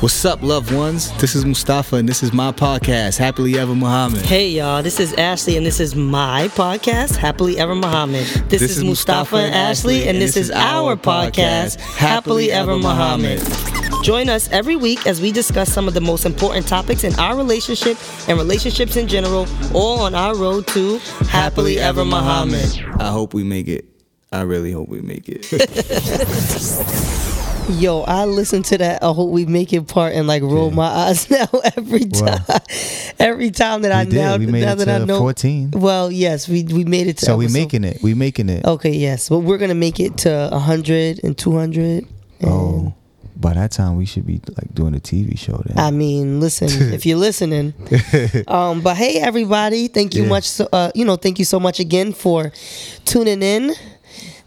What's up, loved ones? This is Mustafa, and this is my podcast, Happily Ever Muhammad. Hey, y'all, this is Ashley, and this is my podcast, Happily Ever Muhammad. This, is, Mustafa and Ashley, and this is our podcast, Happily Ever Muhammad. Join us every week as we discuss some of the most important topics in our relationship and relationships in general, all on our road to Happily Ever Muhammad. I hope we make it. I really hope we make it. Yo, I listen to that I hope we make it part and like roll my eyes now every time. Wow. Every time that I We did. now, We now that I know 14. Well, yes, we we made it to So we episode- making it. We making it. Okay, yes. But we're going to make it to 100 and 200. And Oh, by that time we should be like doing a TV show then. I mean, listen, if you're listening. Um, but hey, everybody, thank you Yeah. much. So, uh, you know, thank you so much again for tuning in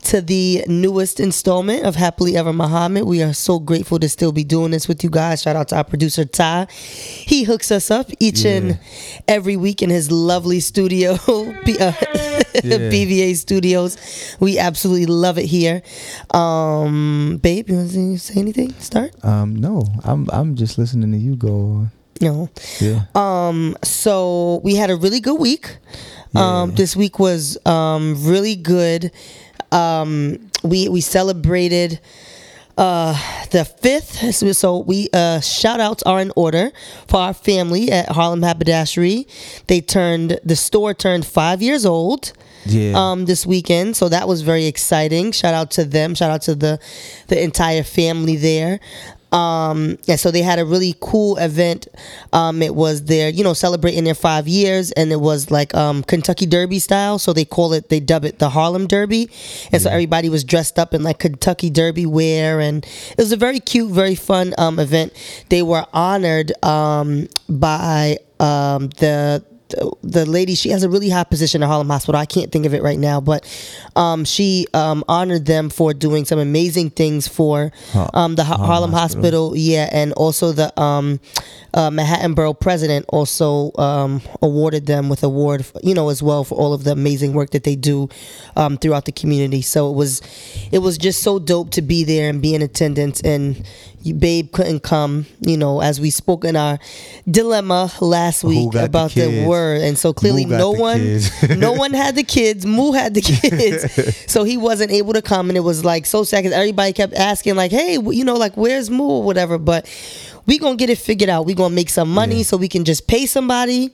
to the newest installment of Happily Ever Muhammad. We are so grateful to still be doing this with you guys. Shout out to our producer Ty. He hooks us up each and every week in his lovely studio, B- uh, BVA Studios. We absolutely love it here. Um, babe, you want to say anything? Start? um, no, I'm I'm just listening to you go. on. No. Yeah. Um, so we had a really good week. Um, this week was um, really good. Um, we we celebrated uh, the fifth. So- we uh, shout outs are in order for our family at Harlem Haberdashery. They turned the store turned five years old Yeah. um, this weekend. So that was very exciting. Shout out to them. Shout out to the the entire family there. Um, and so they had a really cool event. Um, it was their, you know, celebrating their five years, and it was like um, Kentucky Derby style. So they call it, they dub it the Harlem Derby, and so everybody was dressed up in like Kentucky Derby wear, and it was a very cute, very fun um, event. They were honored um, by um, the the- lady she has a really high position at Harlem Hospital. I can't think of it right now, but um, she um, honored them for doing some amazing things for um, the Ha- Harlem, Harlem Hospital. Yeah, and also the um, uh, Manhattan Borough President also um, awarded them with award, you know, as well for all of the amazing work that they do um, throughout the community. So it was it was just so dope to be there and be in attendance and. Babe couldn't come, you know, as we spoke in our dilemma last week got the about the, word, and so clearly no one, no one had the kids. Moo had the kids, so he wasn't able to come, and it was like so sad 'cause everybody kept asking, like, "Hey, you know, like, where's Moo or whatever?" But we gonna get it figured out. We gonna make some money Yeah. so we can just pay somebody,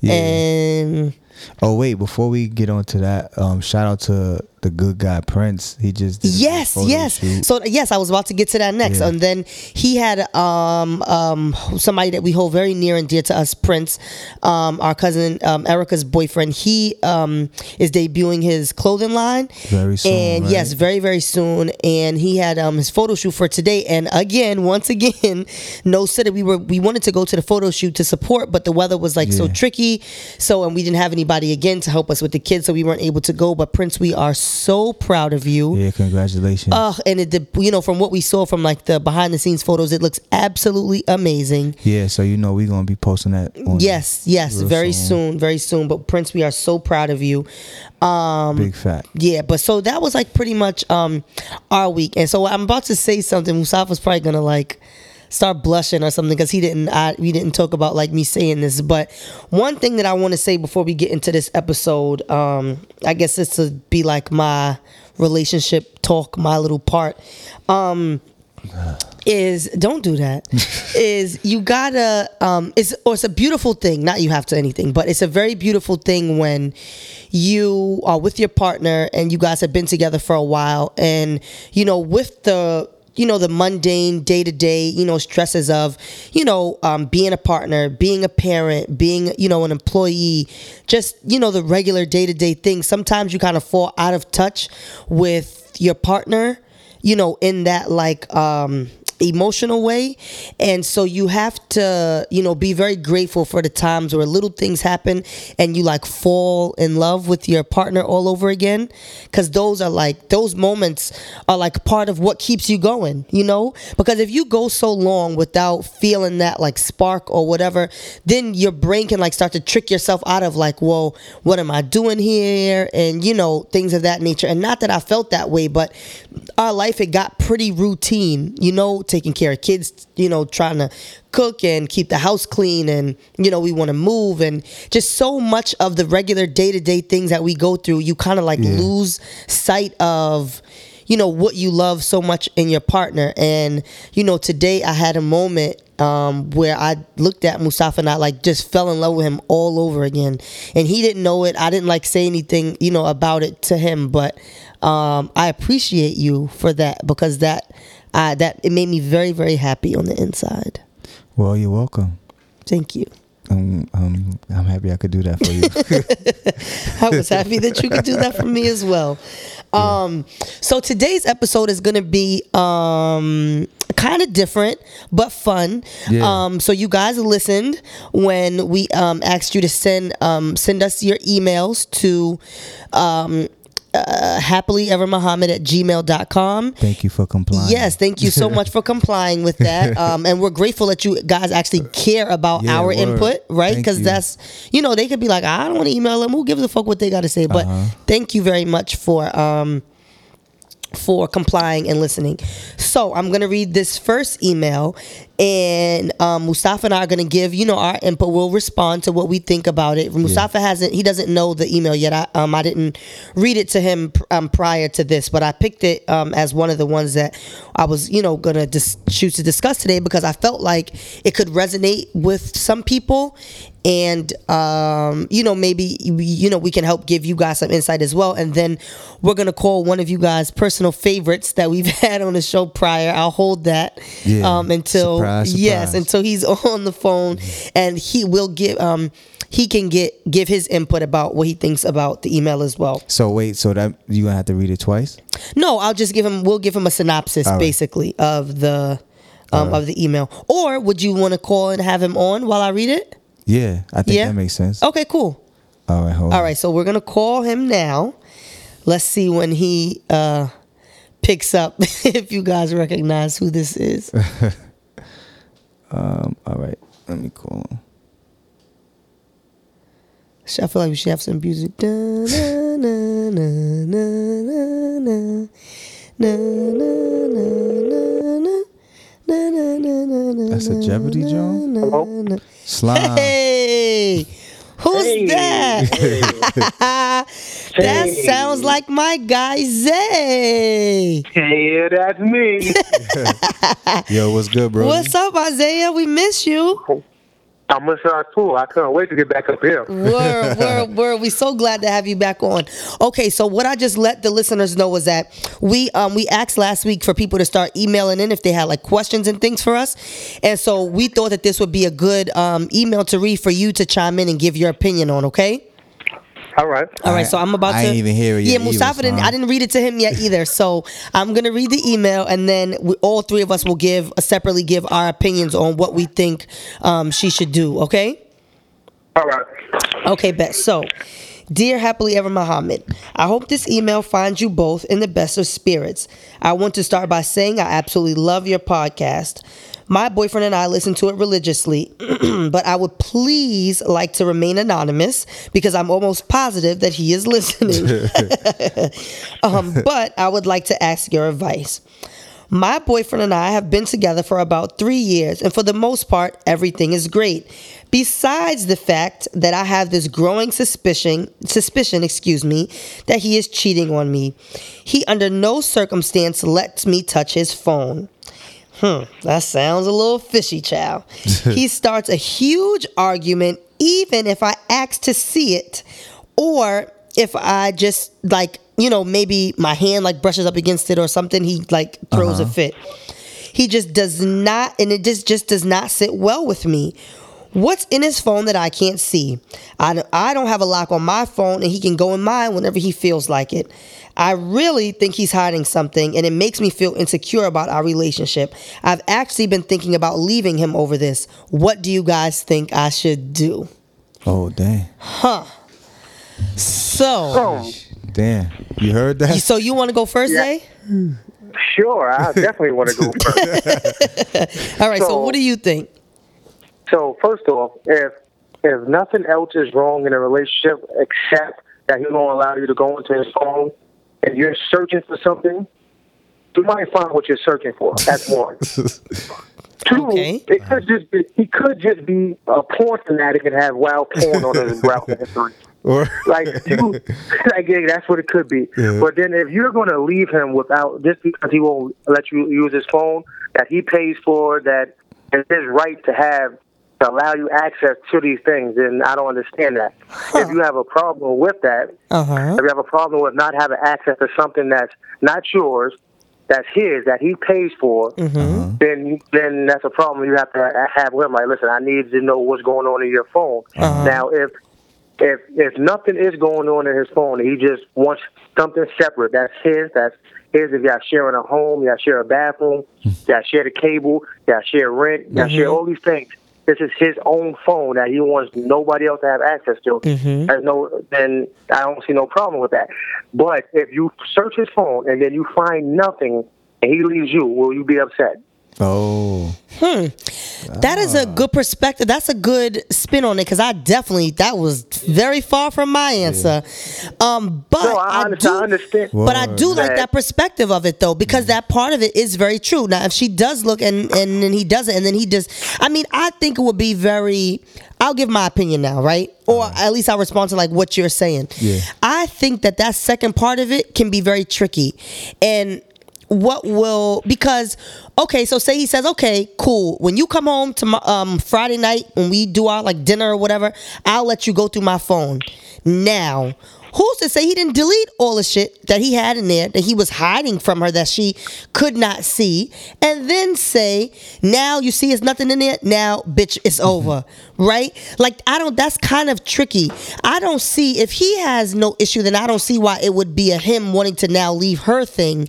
Yeah. and Oh wait, before we get on to that, um, shout out to the good guy Prince. He just Yes, yes. shoot. So yes, I was about to get to that next. Yeah. And then he had um um somebody that we hold very near and dear to us, Prince, um, our cousin um, Erica's boyfriend. He um is debuting his clothing line. Very soon, And right? yes, very, very soon. And he had um his photo shoot for today. And again, once again, no said we were we wanted to go to the photo shoot to support, but the weather was like so tricky. So and we didn't have anybody again to help us with the kids, so we weren't able to go. But Prince, we are so proud of you. yeah, congratulations. Uh, and it, the, you know, from what we saw from like the behind the scenes photos, it looks absolutely amazing. yeah, so you know we're gonna be posting that. On Yes, yes, very soon, very soon. But Prince, we are so proud of you. Um, Big fact. yeah, but so that was like pretty much um our week, and so I'm about to say something. Mustafa's probably gonna like start blushing or something because he didn't. I, we didn't talk about like me saying this, but one thing that I want to say before we get into this episode, um, I guess this to be like my relationship talk, my little part. Um, is don't do that is you gotta um it's or it's a beautiful thing not you have to anything but it's a very beautiful thing when you are with your partner and you guys have been together for a while and you know with the you know the mundane day to day you know stresses of you know um, being a partner being a parent being you know an employee just you know the regular day to day things sometimes you kind of fall out of touch with your partner you know in that like um emotional way. And so you have to you know be very grateful for the times where little things happen and you like fall in love with your partner all over again. Because those are like those moments are like part of what keeps you going you know? Because if you go so long without feeling that like spark or whatever then your brain can like start to trick yourself out of like whoa what am i doing here? And you know things of that nature. And not that i felt that way but our life it got pretty routine you know taking care of kids, you know, trying to cook and keep the house clean and you know, we want to move and just so much of the regular day-to-day things that we go through, you kind of like Yeah. lose sight of you know what you love so much in your partner. And you know today i had a moment um, where i looked at mustafa and i like just fell in love with him all over again. And he didn't know it. I didn't like say anything you know about it to him. But um, i appreciate you for that because that uh, that it made me very very happy on the inside Well, you're welcome. thank you Um, um, I'm happy I could do that for you. I was happy that you could do that for me as well. Um, so today's episode is gonna be um, kind of different but fun. Yeah. Um, so you guys listened when we um, asked you to send um, send us your emails to um, uh, happily ever Muhammad at gmail.com. Thank you for complying. Yes, thank you so much for complying with that. Um, and we're grateful that you guys actually care about Yeah, our word. input, right? Because that's, you know, they could be like, I don't want to email them. Who gives a fuck what they got to say? But Uh-huh. thank you very much for. Um, for complying and listening. So I'm gonna read this first email, and um, Mustafa and I are gonna give you know our input. We'll respond to what we think about it. Mustafa hasn't he doesn't know the email yet. I um I didn't read it to him um, prior to this, but I picked it um as one of the ones that I was you know gonna dis- choose to discuss today because I felt like it could resonate with some people and um, you know maybe you know we can help give you guys some insight as well and then we're gonna call one of you guys personal favorites that we've had on the show prior i'll hold that Yeah. um, until Surprise, yes surprise. until he's on the phone and he will give um, he can get give his input about what he thinks about the email as well So wait, so that you gonna have to read it twice? no i'll just give him we'll give him a synopsis right. basically of the um, of the email or would you want to call and have him on while i read it Yeah, I think Yeah? that makes sense. okay cool All right, hold All on. right, so we're gonna call him now. Let's see when he uh, picks up. if you guys recognize who this is. Um, all right, let me call. him. I feel like we should have some music. Da, na, na, na, na, na, na. Na, na, na, That's a na, Jeopardy na, joint? na, Hello? na. Slime. Hey, who's Hey. that? that Hey. sounds like my guy Zay. Yeah, that's me. Yo, what's good, bro? What's up, Isaiah? We miss you. I miss y'all too. I couldn't wait to get back up here. Word, word, word. We so glad to have you back on. Okay, so what I just let the listeners know was that we um we asked last week for people to start emailing in if they had like questions and things for us, and so we thought that this would be a good um email to read for you to chime in and give your opinion on. Okay. All right. All right, so I'm about I to. ain't even hear it yet Yeah, either, Mustafa didn't. son. I didn't read it to him yet either. So I'm gonna read the email, and then we, all three of us will give separately give our opinions on what we think um, she should do. Okay. All right. Okay, bet. So, dear happily ever Muhammad, I hope this email finds you both in the best of spirits. I want to start by saying I absolutely love your podcast. My boyfriend and I listen to it religiously, but I would please like to remain anonymous because I'm almost positive that he is listening. um, but I would like to ask your advice. My boyfriend and I have been together for about three years, and for the most part, everything is great. Besides the fact that I have this growing suspicion, suspicion, excuse me, that he is cheating on me. He under no circumstance lets me touch his phone. Hmm, that sounds a little fishy, child. he starts a huge argument even if I ask to see it, or if I just like, you know, maybe my hand like brushes up against it or something, he like throws a fit. He just does not, and it just just does not sit well with me. What's in his phone that I can't see? I don't, I don't have a lock on my phone, and he can go in mine whenever he feels like it. I really think he's hiding something, and it makes me feel insecure about our relationship. I've actually been thinking about leaving him over this. What do you guys think I should do? Oh damn, Huh. So, Oh, damn. You heard that? so you want to go first, Yeah. Zay? sure. I definitely want to go first. All right. So, So- what do you think? So first off, if if nothing else is wrong in a relationship except that he won't allow you to go into his phone and you're searching for something, you might find what you're searching for. That's one. Two, Okay. it could just be, he could just be a porn fanatic and have wild porn on his browser history. Or Like you, like yeah, that's what it could be. Yeah. But then if you're going to leave him without just because he won't let you use his phone that he pays for, that it's his right to have to allow you access to these things, and I don't understand that. If you have a problem with that, Uh huh. if you have a problem with not having access to something that's not yours, that's his, that he pays for, Mm-hmm. then then that's a problem you have to have with him. Like, listen, I need to know what's going on in your phone. Uh-huh. Now, if if if nothing is going on in his phone, he just wants something separate. That's his. That's his. If y'all sharing a home, y'all share a bathroom, y'all share the cable, y'all share rent, y'all share all these things. This is his own phone that he wants nobody else to have access to. Mm-hmm. There's no, then I don't see no problem with that. But if you search his phone and then you find nothing and he leaves you, will you be upset? Oh, hmm, That is a good perspective. That's a good spin on it because I definitely that was very far from my answer. Um, but No, I, I, do, I understand. but I do like That- that perspective of it though because that part of it is very true. Now, if she does look and and then he doesn't, and then he just, I mean, I think it would be very. I'll give my opinion now, right? Or at least I'll respond to like what you're saying. Yeah. I think that that second part of it can be very tricky, and what will because okay so say he says okay cool. When you come home to my, um friday night when we do our like dinner or whatever i'll let you go through my phone. Now who's to say he didn't delete all the shit that he had in there that he was hiding from her that she could not see? And then say now you see there's nothing in there now bitch it's over right? Like i don't that's kind of tricky. I don't see if he has no issue then i don't see why it would be a him wanting to now leave her thing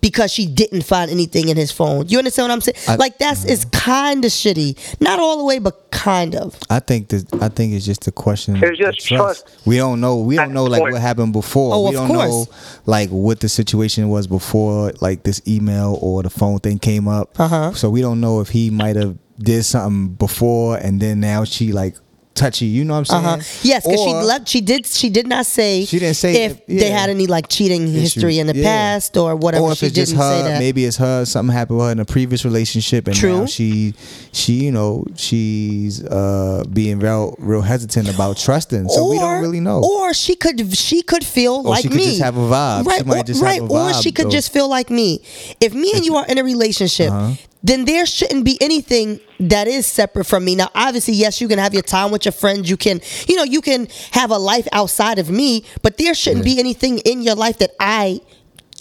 because she didn't find anything in his phone. You understand what I'm saying? I- like that's is kind of shitty. Not all the way, but kind of. I think that I think it's just a question. It's just of trust. We don't know. We don't know like what happened before. Oh, we of don't course. know like what the situation was before like this email or the phone thing came up. Uh-huh. So we don't know if he might have did something before and then now she like touchy. You know what I'm saying? Uh saying? huh. Yes, because she Or- left. She did. She did not say. She didn't say if if- they had any like cheating history in the Yeah. past or whatever. Or if she it's just didn't say her, that. maybe it's her. Something happened with her in a previous relationship, and True. now she, she, you know, she's uh being real, real hesitant about trusting. So we don't really know. Or she could she could feel like she could me. just have a vibe. Right, might or, right. a or she could though. just feel like me. If me and you are in a relationship, Uh-huh. Then there shouldn't be anything that is separate from me. Now, obviously, yes, you can have your time with your friends. You can, you know, you can have a life outside of me, but there shouldn't be anything in your life that I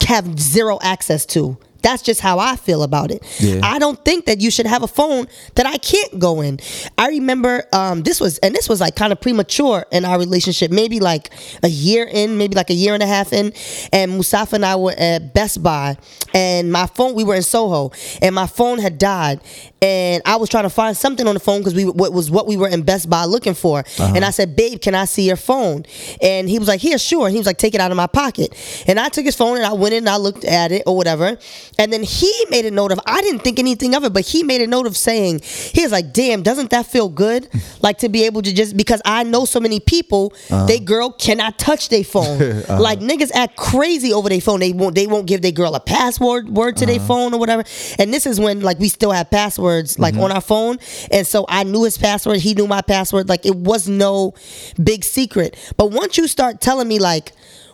have zero access to. That's just how I feel about it. Yeah. I don't think that you should have a phone that I can't go in. I remember um, this was, and this was like kind of premature in our relationship, maybe like a year in, maybe like a year and a half in. And Mustafa and I were at Best Buy, and my phone, we were in Soho, and my phone had died. And I was trying to find something on the phone because we what was what we were in Best Buy looking for. Uh-huh. And I said, "Babe, can I see your phone?" And he was like, "Here, sure." And he was like, "Take it out of my pocket." And I took his phone and I went in and I looked at it or whatever. And then he made a note of I didn't think anything of it, but he made a note of saying, he was like, "Damn, doesn't that feel good? like to be able to just because I know so many people, uh-huh. they girl cannot touch their phone. Uh-huh. Like niggas act crazy over their phone. They won't they won't give their girl a password word to their phone or whatever. And this is when like we still have passwords like mm-hmm. on our phone. And so I knew his password, he knew my password. Like it was no big secret. But once you start telling me like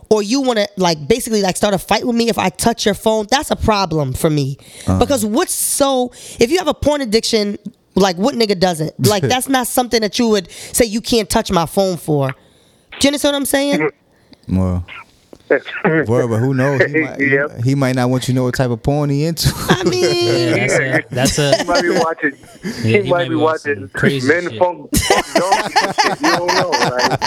or you want to like basically like start a fight with me if I touch your phone, that's a problem for me. Uh-huh. Because what's so if you have a porn addiction, like what nigga doesn't? Like that's not something that you would say you can't touch my phone for. Do you understand what I'm saying? Well, well, but who knows? He might, Yep. he, might not want you to know what type of porn he into. I mean, Yeah, that's a that's He might be watching. Yeah, he, might be watching crazy men shit. funk, funk. You don't know. Like,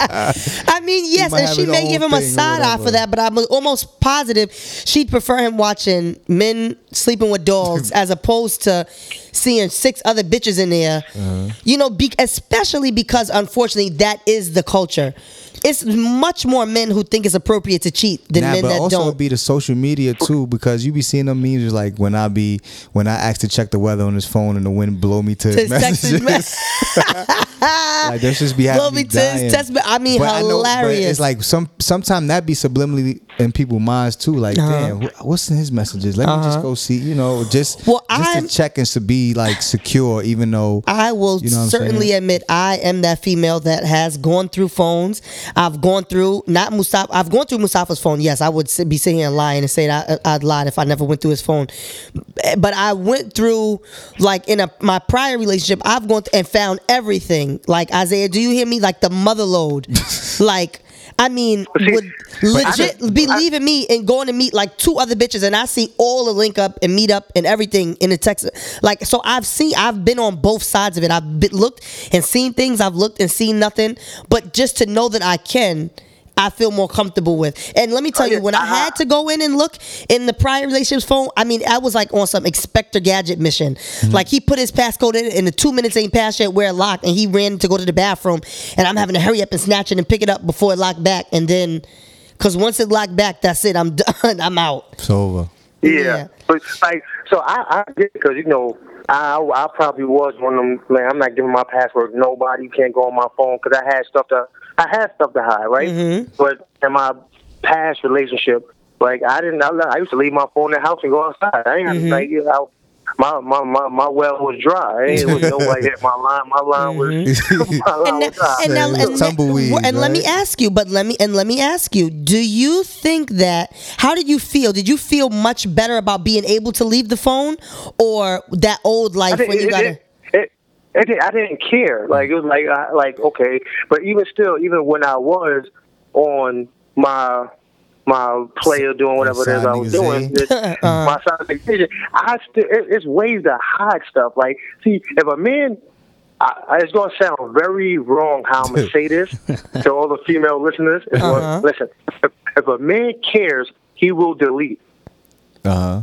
I mean, yes, and she may give him a side eye for that, but I'm almost positive she'd prefer him watching men sleeping with dogs as opposed to seeing six other bitches in there. Uh-huh. You know, be, especially because unfortunately that is the culture. It's much more men who think it's appropriate to cheat than Nah, men but that also don't. be the social media too, because you be seeing them memes like when I be when I ask to check the weather on his phone and the wind blow me to, To his his messages. like that's just be having Blow me me to dying. text me- I mean, But know- but hilarious. it's like some sometimes that be subliminally in people's minds too. Like, Uh-huh. damn, what's in his messages? Let me just go see. You know, just Well, just I'm- to check and to be like secure, even though I will You know certainly admit I am that female that has gone through phones. I've gone through not Mustafa. I've gone through Mustafa's phone. Yes, I would be sitting here lying and saying I, I'd lied if I never went through his phone. But I went through like in a my prior relationship. I've gone th- and found everything. Like Isaiah, do you hear me? Like the mother load. like. I mean, See, would legit I- be I- leaving me and going to meet like two other bitches, and I see all the link up and meet up and everything in the text. Like, so I've seen, I've been on both sides of it. I've been, looked and seen things. I've looked and seen nothing. But just to know that I can. I feel more comfortable with. And let me tell oh, you, when I had to go in and look in the prior relationship's phone, I mean, I was like on some Inspector Gadget mission. Mm-hmm. Like he put his passcode in, and the two minutes ain't passed yet, we're locked, and he ran to go to the bathroom, and I'm having to hurry up and snatch it and pick it up before it locked back, and then, cause once it locked back, that's it. I'm done. I'm out. it's over. Yeah. Yeah. But like, so I, I get because you know, I, I probably was one of them. Like, I'm not giving my password. Nobody can't go on my phone because I had stuff to, I had stuff to hide, right? Mm-hmm. But in my past relationship, like I didn't. I, I used to leave my phone in the house and go outside. I ain't Mm-hmm. like you know. My, my my my well was dry. It was nobody hit my line. My line was my line and, was dry. and, now, and, tumbleweed, and let me ask you, but let me and let me ask you: Do you think that? How did you feel? Did you feel much better about being able to leave the phone, or that old life didn't- when you it- gotta? it- it- it did- I didn't care. Like it was like I, like okay, but even still, even when I was on my my player doing whatever it is I was doing, Zay. it's- my side nigga, I still it, it's ways to hide stuff. Like see, if a man. I, it's gonna sound very wrong how I'm gonna say this to all the female listeners. Uh-huh. listen, if, if a man cares, he will delete Uh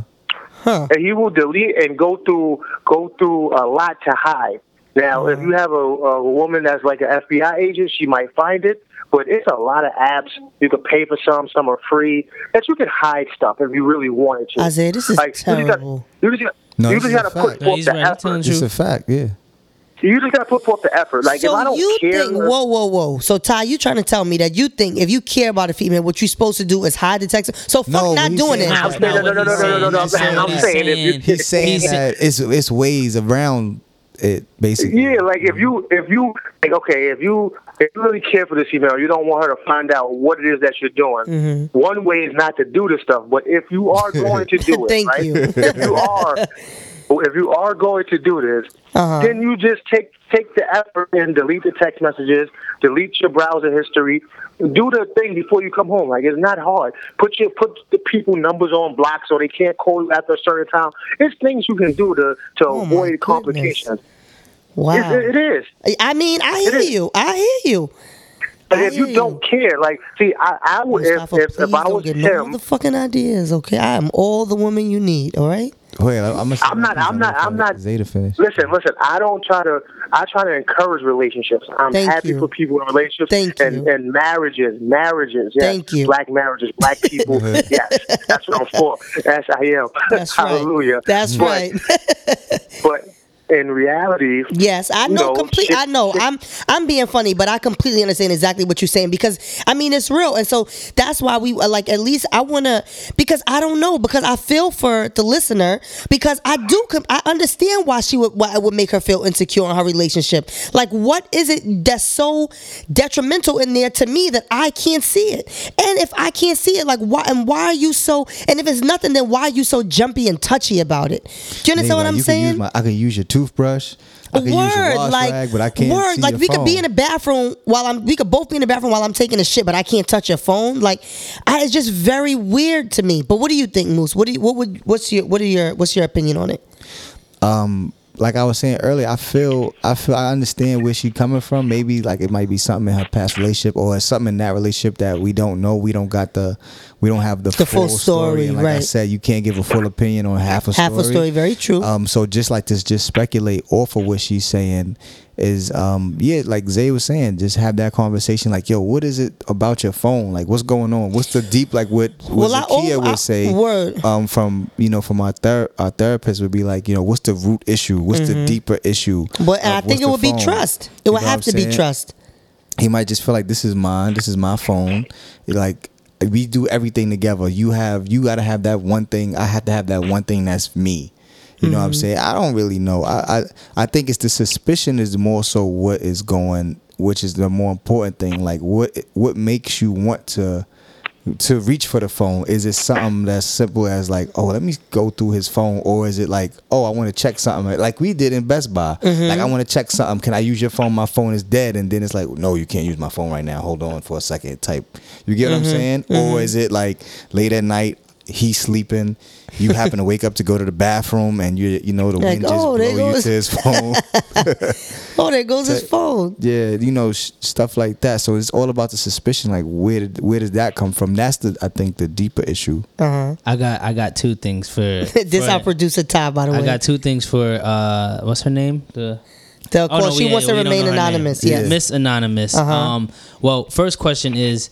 huh. and he will delete and go through go through a lot to hide. Now, if you have a, a woman that's like an FBI agent, she might find it. But it's a lot of apps. You can pay for some, some are free. That you can hide stuff if you really wanted to. Isaiah, this is you just got, terrible. you just got, No, you this just is a got to put fact. No, forth the right. Effort. the It's a fact. Yeah. You just got to put forth the effort. Like if I so don't you care, think? Whoa, whoa, whoa! So Ty, you trying to tell me that you think if you care about a female, what you're supposed to do is hide the text? So fuck No, not doing saying- it. That's No, not no, what no, he's no, no, no, no, saying. no, He's I'm saying- saying if you- He's saying he's- that it's it's ways around it basically. Yeah, like if you if you like okay, if you if you really care for this female, you don't want her to find out what it is that you're doing. Mm-hmm. One way is not to do this stuff, but if you are going to do it, Thank right? you. if you are if you are going to do this, Uh-huh. then you just take take the effort and delete the text messages, delete your browser history, do the thing before you come home. Like it's not hard. Put your put the people numbers on block so they can't call you after a certain time. It's things you can do to to Oh, avoid complications. Wow. It, it is. I mean, I hear you. I hear you. But if you don't care, like, see, I, I would, if, Mustafa, oh, if, if please I don't was get no him, motherfucking ideas, okay? I am all the woman you need, all right? Wait, I'm, gonna say I'm not- I'm not- I'm not- Zay to finish. listen, listen, I don't try to, I try to encourage relationships. I'm Thank happy you. for people in relationships Thank and, you. and marriages, marriages, yes. Thank you. Black marriages, black people, yes. That's what I'm for. That's I am. That's right. Hallelujah. That's But- right. But in reality, Yes, I you know. know, complete. shit- I know. shit- I'm. I'm being funny, but I completely understand exactly what you're saying because I mean it's real, and so that's why we uh, like. At least I want to because I don't know because I feel for the listener because I do. I understand why she would why it would make her feel insecure in her relationship. Like, what is it that's so detrimental in there to me that I can't see it? And if I can't see it, like why and why are you so? And if it's nothing, then why are you so jumpy and touchy about it? Do you understand Nigga, what I'm you saying? Can use my, I can use your toothbrush. I can use your wash like rag, but I can't word, see like we phone. could be in the bathroom while I'm. We could both be in the bathroom while I'm taking a shit, but I can't touch your phone. Like, I, it's just very weird to me. But what do you think, Moose? What do you, what would what's your what are your what's your opinion on it? um like I was saying earlier, I feel I feel I understand where she coming from. Maybe like it might be something in her past relationship or something in that relationship that we don't know. We don't got the we don't have the, The full story, And like I said, you can't give a full opinion on half a Half story. a story, very true. Um, so just like this, just speculate off of what she's saying is um yeah, like Zay was saying, just have that conversation. Like, yo, what is it about your phone? Like, what's going on? What's the deep like what Well, I- Zakia would I- say? word. Um, from you know, from our ther- our therapist would be like, you know, what's the root issue? What's the deeper issue? But I think it would be trust. It You would have to be trust. He might just feel like this is mine. This is my phone. Like we do everything together. You have you got to have that one thing. I have to have that one thing that's me. You know what I'm mm-hmm. saying? I don't really know. I, I I think it's the suspicion is more so what is going, which is the more important thing. Like what what makes you want to to reach for the phone? Is it something that's simple as like, oh, let me go through his phone, or is it like, oh, I want to check something, like we did in Best Buy. Mm-hmm. Like I want to check something. Can I use your phone? My phone is dead, and then it's like, no, you can't use my phone right now. Hold on for a second. Type. You get what I'm mm-hmm. saying? Or mm-hmm. is it like late at night? He's sleeping. You happen to wake up to go to the bathroom, and you you know the Like, wind just oh, there blow you goes- to his phone. Oh, there goes his phone. Yeah, you know sh- stuff like that. So it's all about the suspicion. Like where did where does that come from? That's the I think the deeper issue. Uh-huh. I got I got two things for this for- our producer Ty, by the way. I got two things for uh what's her name? The the Oh, call. no, she we- wants to remain know her name. anonymous. Yeah. Yes. Miss Anonymous. Uh-huh. Um well, first question is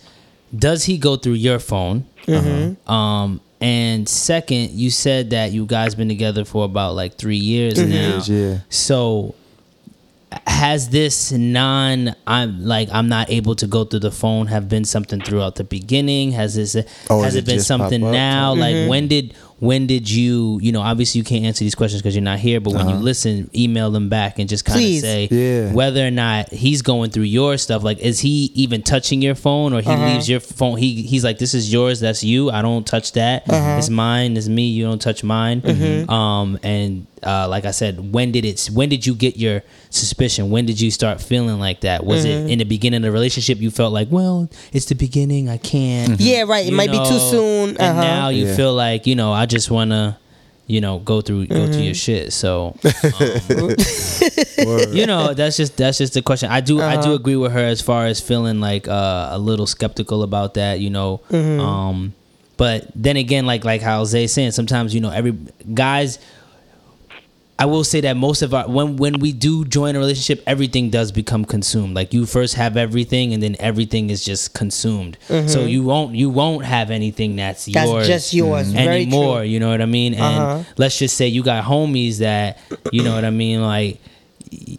does he go through your phone? Mm-hmm. Um and second, you said that you guys been together for about like 3 years now. Years, yeah. So has this non I'm like I'm not able to go through the phone have been something throughout the beginning? Has this Oh, has it it been something now? Mm-hmm. Like when did when did you you know obviously you can't answer these questions because you're not here, but when you listen, email them back and just kind of say Yeah. whether or not he's going through your stuff. Like is he even touching your phone or he leaves your phone? He he's like this is yours, that's you. I don't touch that. It's mine. It's me. You don't touch mine. Um and uh, like I said, when did it? When did you get your suspicion? When did you start feeling like that? Was it in the beginning of the relationship? You felt like, well, it's the beginning. I can't. Yeah, right. It you might be too soon. And Uh-huh. now you Yeah. feel like you know, I just wanna, you know, go through go through your shit. So, um, you know, that's just that's just the question. I do I do agree with her as far as feeling like uh, a little skeptical about that. You know, um, but then again, like like how Zay's saying, sometimes you know every guys. I will say that most of our when when we do join a relationship, everything does become consumed. Like you first have everything, and then everything is just consumed. So you won't you won't have anything that's, That's yours just yours. Anymore. You know what I mean? And Uh-huh. let's just say you got homies that you know what I mean, like.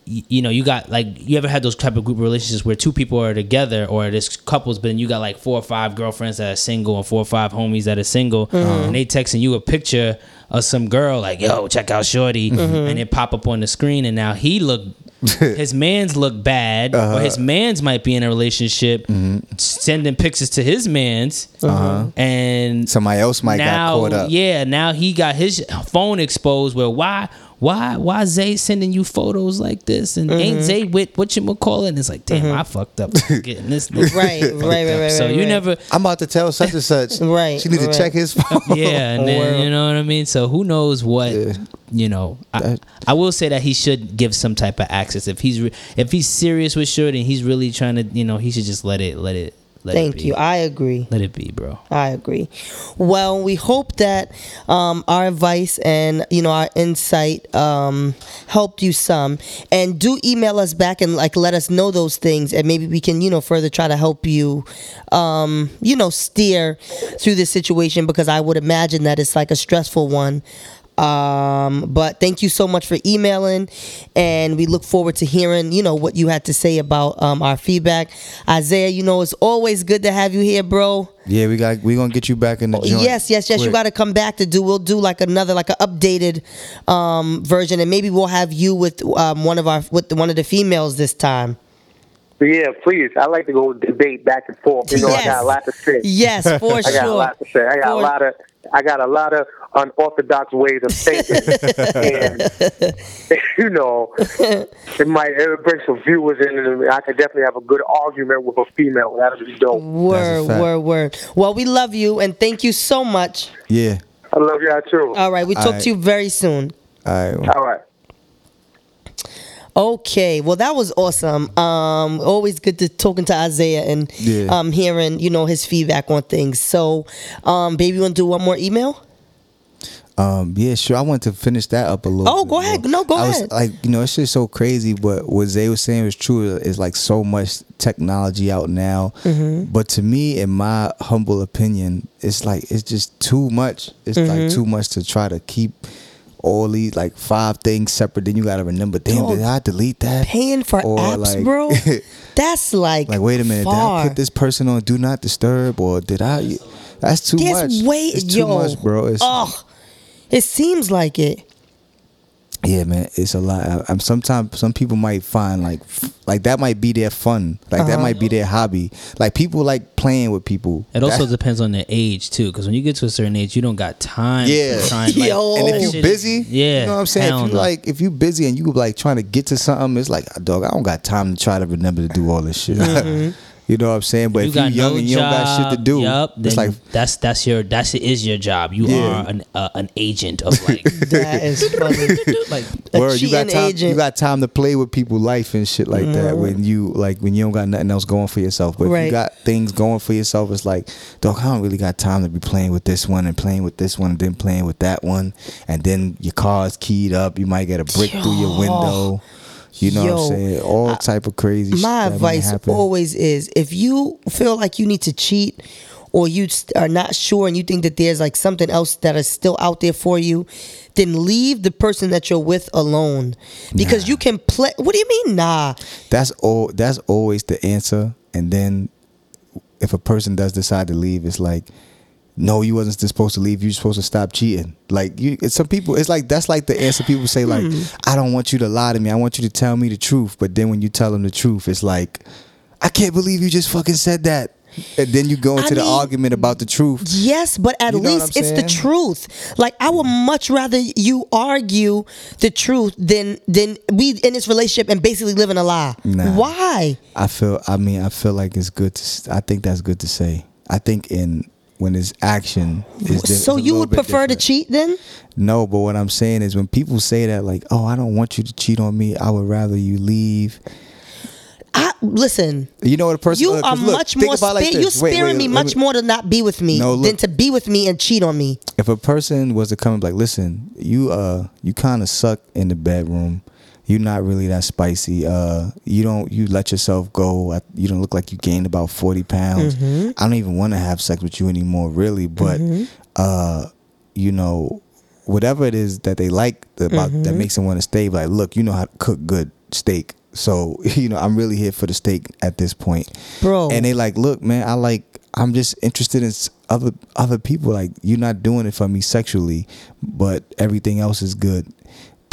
You know, you got like you ever had those type of group relationships where two people are together or there's couples, but then you got like four or five girlfriends that are single and four or five homies that are single, Mm-hmm. and they texting you a picture of some girl like, "Yo, check out Shorty," mm-hmm. mm-hmm. and it pop up on the screen, and now he look, his man's look bad, or uh-huh. his man's might be in a relationship, mm-hmm. sending pictures to his man's, uh-huh. and Somebody else might got now, caught up. yeah, now he got his phone exposed. Where why, why, why Zay sending you photos like this? And ain't mm-hmm. Zay with what you call it? It's like, damn, mm-hmm. I fucked up getting this. nigga Right, right, right, right, So right, you right. never, I'm about to tell such and such. Right, She need to check his phone. yeah, and then, Word. you know what I mean. So who knows what Yeah. you know? I, I will say that he should give some type of access if he's re- if he's serious with Shorty and he's really trying to, you know, he should just let it, let it, let Thank you. I agree. let it be, bro. I agree. Well, we hope that um, our advice and you know our insight um, helped you some. And do email us back and like let us know those things, and maybe we can you know further try to help you, um, you know, steer through this situation because I would imagine that it's like a stressful one. Um, but thank you so much for emailing, and we look forward to hearing you know what you had to say about um, our feedback. Isaiah, you know it's always good to have you here, bro. Yeah, we got we're gonna get you back in the joint. Yes, yes, yes. You got to come back to do. We'll do like another, like an updated um, version, and maybe we'll have you with um, one of our with one of the females this time. Yeah, please. I like to go debate back and forth. You know, I got a lot to say. Yes, for sure. I got a lot to say. I got For- a lot of I got a lot of unorthodox ways of thinking, and you know, it might it bring some viewers in, and I could definitely have a good argument with a female. That'd be dope. Word, fact. word, word. Well, we love you and thank you so much. Yeah. I love y'all too. All right, we talk Alright. to you very soon. All right. well, All right. Okay, well that was awesome. Um, always good to talking to Isaiah and Yeah. um hearing you know his feedback on things. So, um, baby, want to do one more email? Um, yeah, sure. I want to finish that up a little. Oh, go ahead. more. No, go I was, ahead. Like you know, it's just so crazy. But what Zay was saying was true. Is like so much technology out now. Mm-hmm. But to me, in my humble opinion, it's like it's just too much. It's Mm-hmm. like too much to try to keep all these like five things separate. Then you gotta remember, damn, Dog, did I delete that? Paying for Or, apps, like- bro. That's like like, wait a minute, far. did I put this person on do not disturb or did I? That's too There's much. way it's too yo, much, bro. It's, oh, it seems like it. Yeah, man, it's a lot. I, I'm sometimes some people might find like f- like that might be their fun, like Uh-huh. that might be their hobby. Like people like playing with people. It also That- depends on their age too, because when you get to a certain age, you don't got time. Yeah. to try like, Yo. and if you shit busy, is- yeah, you know what I'm saying. hell If you no. like, if you busy and you like trying to get to something, it's like, dog, I don't got time to try to remember to do all this shit. you know what I'm saying? But you if you got young no and you job, don't got shit to do, Yep, it's like that's that's your that's is your job. You Yeah. are an uh, an agent of like That is funny. like A Word, you got cheating time. agent. You got time to play with people life and shit like that. When you like when you don't got nothing else going for yourself, but if you got things going for yourself, it's like, dog, I don't really got time to be playing with this one and playing with this one and then playing with that one, and then your car's keyed up. You might get a brick through your window. You know what I'm saying? All type of crazy. shit My advice always is if you feel like you need to cheat or you are not sure and you think that there's like something else that is still out there for you, then leave the person that you're with alone because you can play. What do you mean, nah? That's all. That's always the answer. And then, if a person does decide to leave, it's like, no, you wasn't supposed to leave. You're supposed to stop cheating. Like you, some people. It's like that's like the answer people say. Like, Hmm. I don't want you to lie to me. I want you to tell me the truth. But then when you tell them the truth, it's like, I can't believe you just fucking said that. And then you go I into the argument about the truth. Yes, but at You know least it's the truth. Like I would much rather you argue the truth than than we in this relationship and basically living a lie. Nah. Why? I feel. I mean, I feel like it's good to. I think that's good to say. I think in when it's action. Is di- so you would prefer to cheat then? No, but what I'm saying is when people say that, like, oh, I don't want you to cheat on me. I would rather you leave. I listen. You know what a person? You uh, are look, much more. it like you this. Wait, sparing wait, me much more to not be with me No, than to be with me and cheat on me. If a person was to come and be like, listen, you uh, you kind of suck in the bedroom. You're not really that spicy. Uh, you don't. You let yourself go. I- You don't look like you gained about forty pounds. Mm-hmm. I don't even want to have sex with you anymore, really. But, uh, you know, whatever it is that they like about that Mm-hmm. makes them want to stay. Like, look, you know how to cook good steak. So you know, I'm really here for the steak at this point, Bro. And they like, look, man, I like. I'm just interested in other other people. Like, you're not doing it for me sexually, but everything else is good.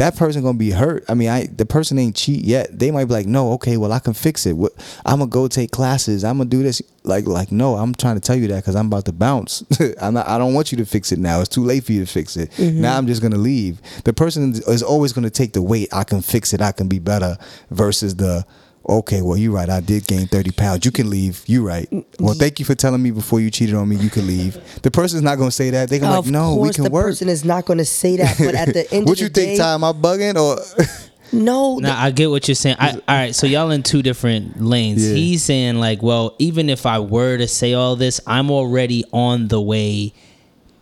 That person gonna be hurt. I mean, I the person ain't cheat yet. They might be like, no, okay, well, I can fix it. What, I'm gonna go take classes. I'm gonna do this. Like, like, no, I'm trying to tell you that because I'm about to bounce. I'm not. I don't want you to fix it now. It's too late for you to fix it. Mm-hmm. Now I'm just gonna leave. The person is always gonna take the weight. I can fix it. I can be better. Versus the okay, well, you're right. I did gain 30 pounds. You can leave. You're right. Well, thank you for telling me before you cheated on me. You can leave. The person's not gonna say that. They're gonna of like, no, we course, can the work. person is not going to say that. But at the end what of the you think, day, Ty? Am I bugging or? no, Now I get what you're saying. I, all right, so y'all in two different lanes. Yeah. He's saying like, well, even if I were to say all this, I'm already on the way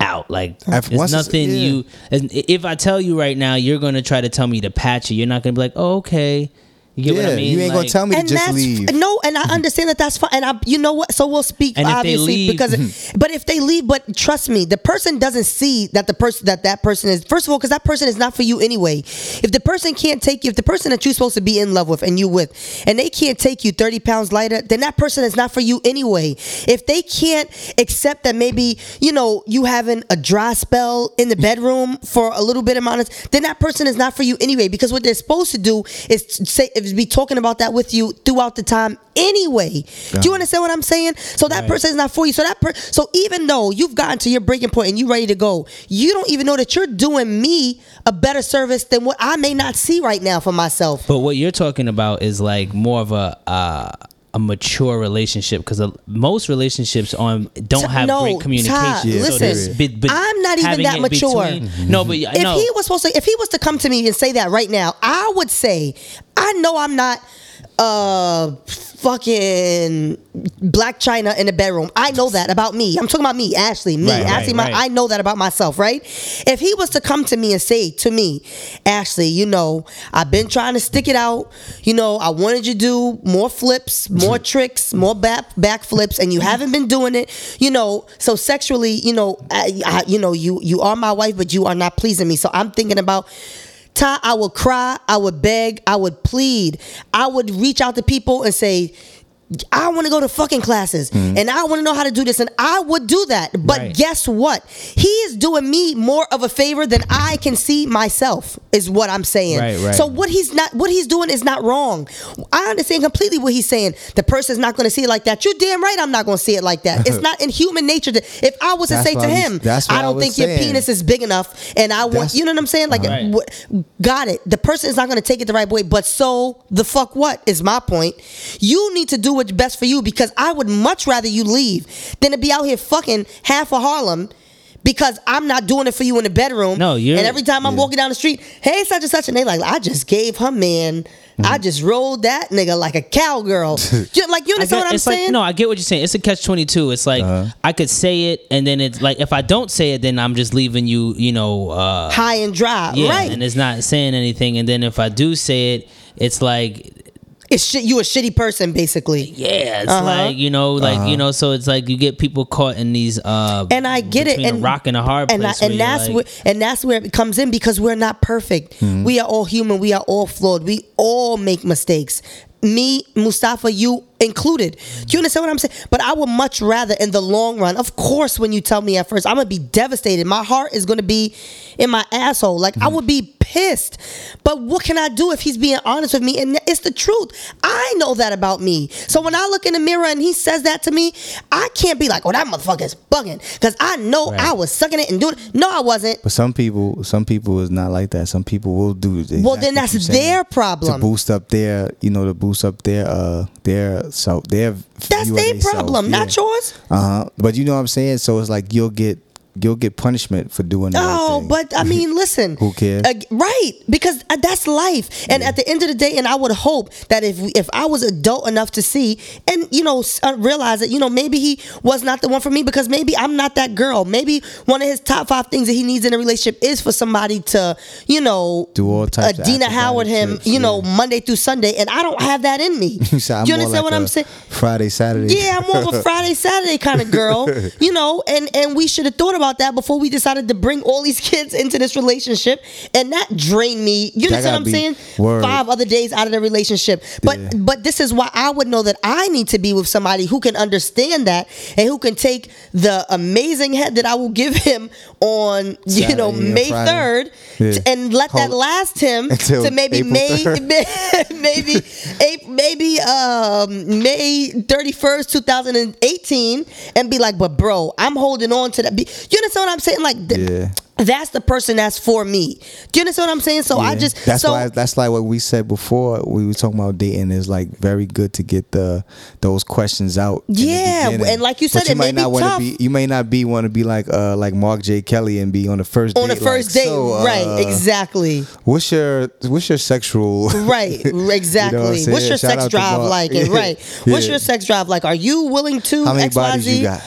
out. Like, If there's nothing yeah. you. If I tell you right now, you're gonna try to tell me to patch it. You're not gonna be like, oh, okay. You get yeah, what I mean? you ain't gonna tell me to just that's leave. no, and I understand that that's fine. And I, you know what? So we'll speak And if they obviously leave- because, but if they leave, but trust me, the person doesn't see that the person that that person is. First of all, because that person is not for you anyway. If the person can't take you, if the person that you're supposed to be in love with and you with, and they can't take you 30 pounds lighter, then that person is not for you anyway. If they can't accept that maybe you know you having a dry spell in the bedroom for a little bit amount of, then that person is not for you anyway. Because what they're supposed to do is say is be talking about that with you throughout the time anyway. Do you understand what I'm saying? So that person is not for you. So that per- so even though you've gotten to your breaking point and you're ready to go, you don't even know that you're doing me a better service than what I may not see right now for myself. But what you're talking about is like more of a uh, a mature relationship because most relationships on don't have no, great communication. Ty, Yeah, listen, there's be- be- I'm not even that mature. between- No, but if no. he was supposed to if he was to come to me and say that right now i would say i know i'm not uh fucking Blac Chyna in the bedroom. I know that about me. I'm talking about me, Ashley. Me, Right, right, Ashley. my, right. I know that about myself, right? If he was to come to me and say to me, Ashley, you know, I've been trying to stick it out. You know, I wanted you to do more flips, more tricks, more back back flips, and you haven't been doing it. You know, so sexually, you know, I, I, you know, you you are my wife, but you are not pleasing me. So I'm thinking about. I would cry, I would beg, I would plead, I would reach out to people and say, I want to go to fucking classes mm-hmm. and I want to know how to do this and I would do that. But Right. guess what? He is doing me more of a favor than I can see myself is what I'm saying. Right, right. So what he's not what he's doing is not wrong. I understand completely what he's saying. The person's not going to see it like that. You're damn right I'm not going to see it like that. It's not in human nature to if I was to That's say to what was- him, I I don't was think your penis is big enough and I want That's- you know what I'm saying? Like Right. wh- got it. The person is not going to take it the right way, but so the fuck what is my point. You need to do what's best for you because I would much rather you leave than to be out here fucking half of Harlem. Because I'm not doing it for you in the bedroom. No, you're- And every time I'm walking down the street, hey, such and such, and they like, I just gave her man, I Mm-hmm. just rolled that nigga like a cowgirl. You- like, you understand get- what I'm it's saying? like no, I get what you're saying. It's a catch twenty two. It's like Uh-huh. I could say it, and then it's like if I don't say it, then I'm just leaving you. You know, uh, High and dry, yeah, right? and it's not saying anything. And then if I do say it, it's like it's shit. You a shitty person, basically. yeah, it's Uh-huh. like you know, like you know. So it's like you get people caught in these. uh and I get it, and a rock and a hard and place. I, and that's like- where and that's where it comes in because we're not perfect. Hmm. We are all human. We are all flawed. We all make mistakes. Me, Mustafa, you included. Do you understand what I'm saying? But I would much rather, in the long run, of course, when you tell me at first, I'm gonna be devastated. My heart is gonna be in my asshole. Like I would be pissed. But what can I do if he's being honest with me? And it's the truth. I know that about me. So when I look in the mirror and he says that to me, I can't be like, "Oh, that motherfucker's bugging," because I know Right. I was sucking it and doing. it. No, I wasn't. But some people, some people is not like that. Some people will do. exactly Well, then that's their problem. To boost up their, you know, to boost up their, uh, their so they have. That's their problem, not yours. Uh huh. But you know what I'm saying. So it's like you'll get you'll get punishment for doing. right Oh, thing. but I mean, listen. Who cares? Uh, right, because uh, that's life. And at the end of the day, and I would hope that if if I was adult enough to see and you know uh, realize that you know maybe he was not the one for me because maybe I'm not that girl. Maybe one of his top five things that he needs in a relationship is for somebody to you know Do all types of Dina Howard him trips, you know yeah. Monday through Sunday, and I don't have that in me. You you understand like what I'm saying? Friday, Saturday. Yeah, I'm more of a Friday, Saturday kind of girl, you know, and and we should have thought about that before we decided to bring all these kids into this relationship, and that drained me. You understand what I'm saying? word. Five other days out of the relationship, but Yeah. but this is why I would know that I need to be with somebody who can understand that and who can take the amazing head that I will give him on you know May third, Yeah. and let that last him to maybe April May 3rd. maybe April, maybe um May 31st 2018 and be like but bro I'm holding on to that you understand what I'm saying like th- Yeah. That's the person that's for me do you understand what I'm saying so I just that's so why that's like what we said before we were talking about dating is like very good to get the those questions out Yeah, and like you said, But you it may not be wanna tough. be you may not be want to be like uh like Mark J Kelly and be on the first on the first like, date so, uh, right exactly what's your what's your sexual Right, exactly. I'm saying? What's your Shout sex drive like? Yeah. And right, what's your sex drive like? Are you willing to How many X, Y, bodies you got?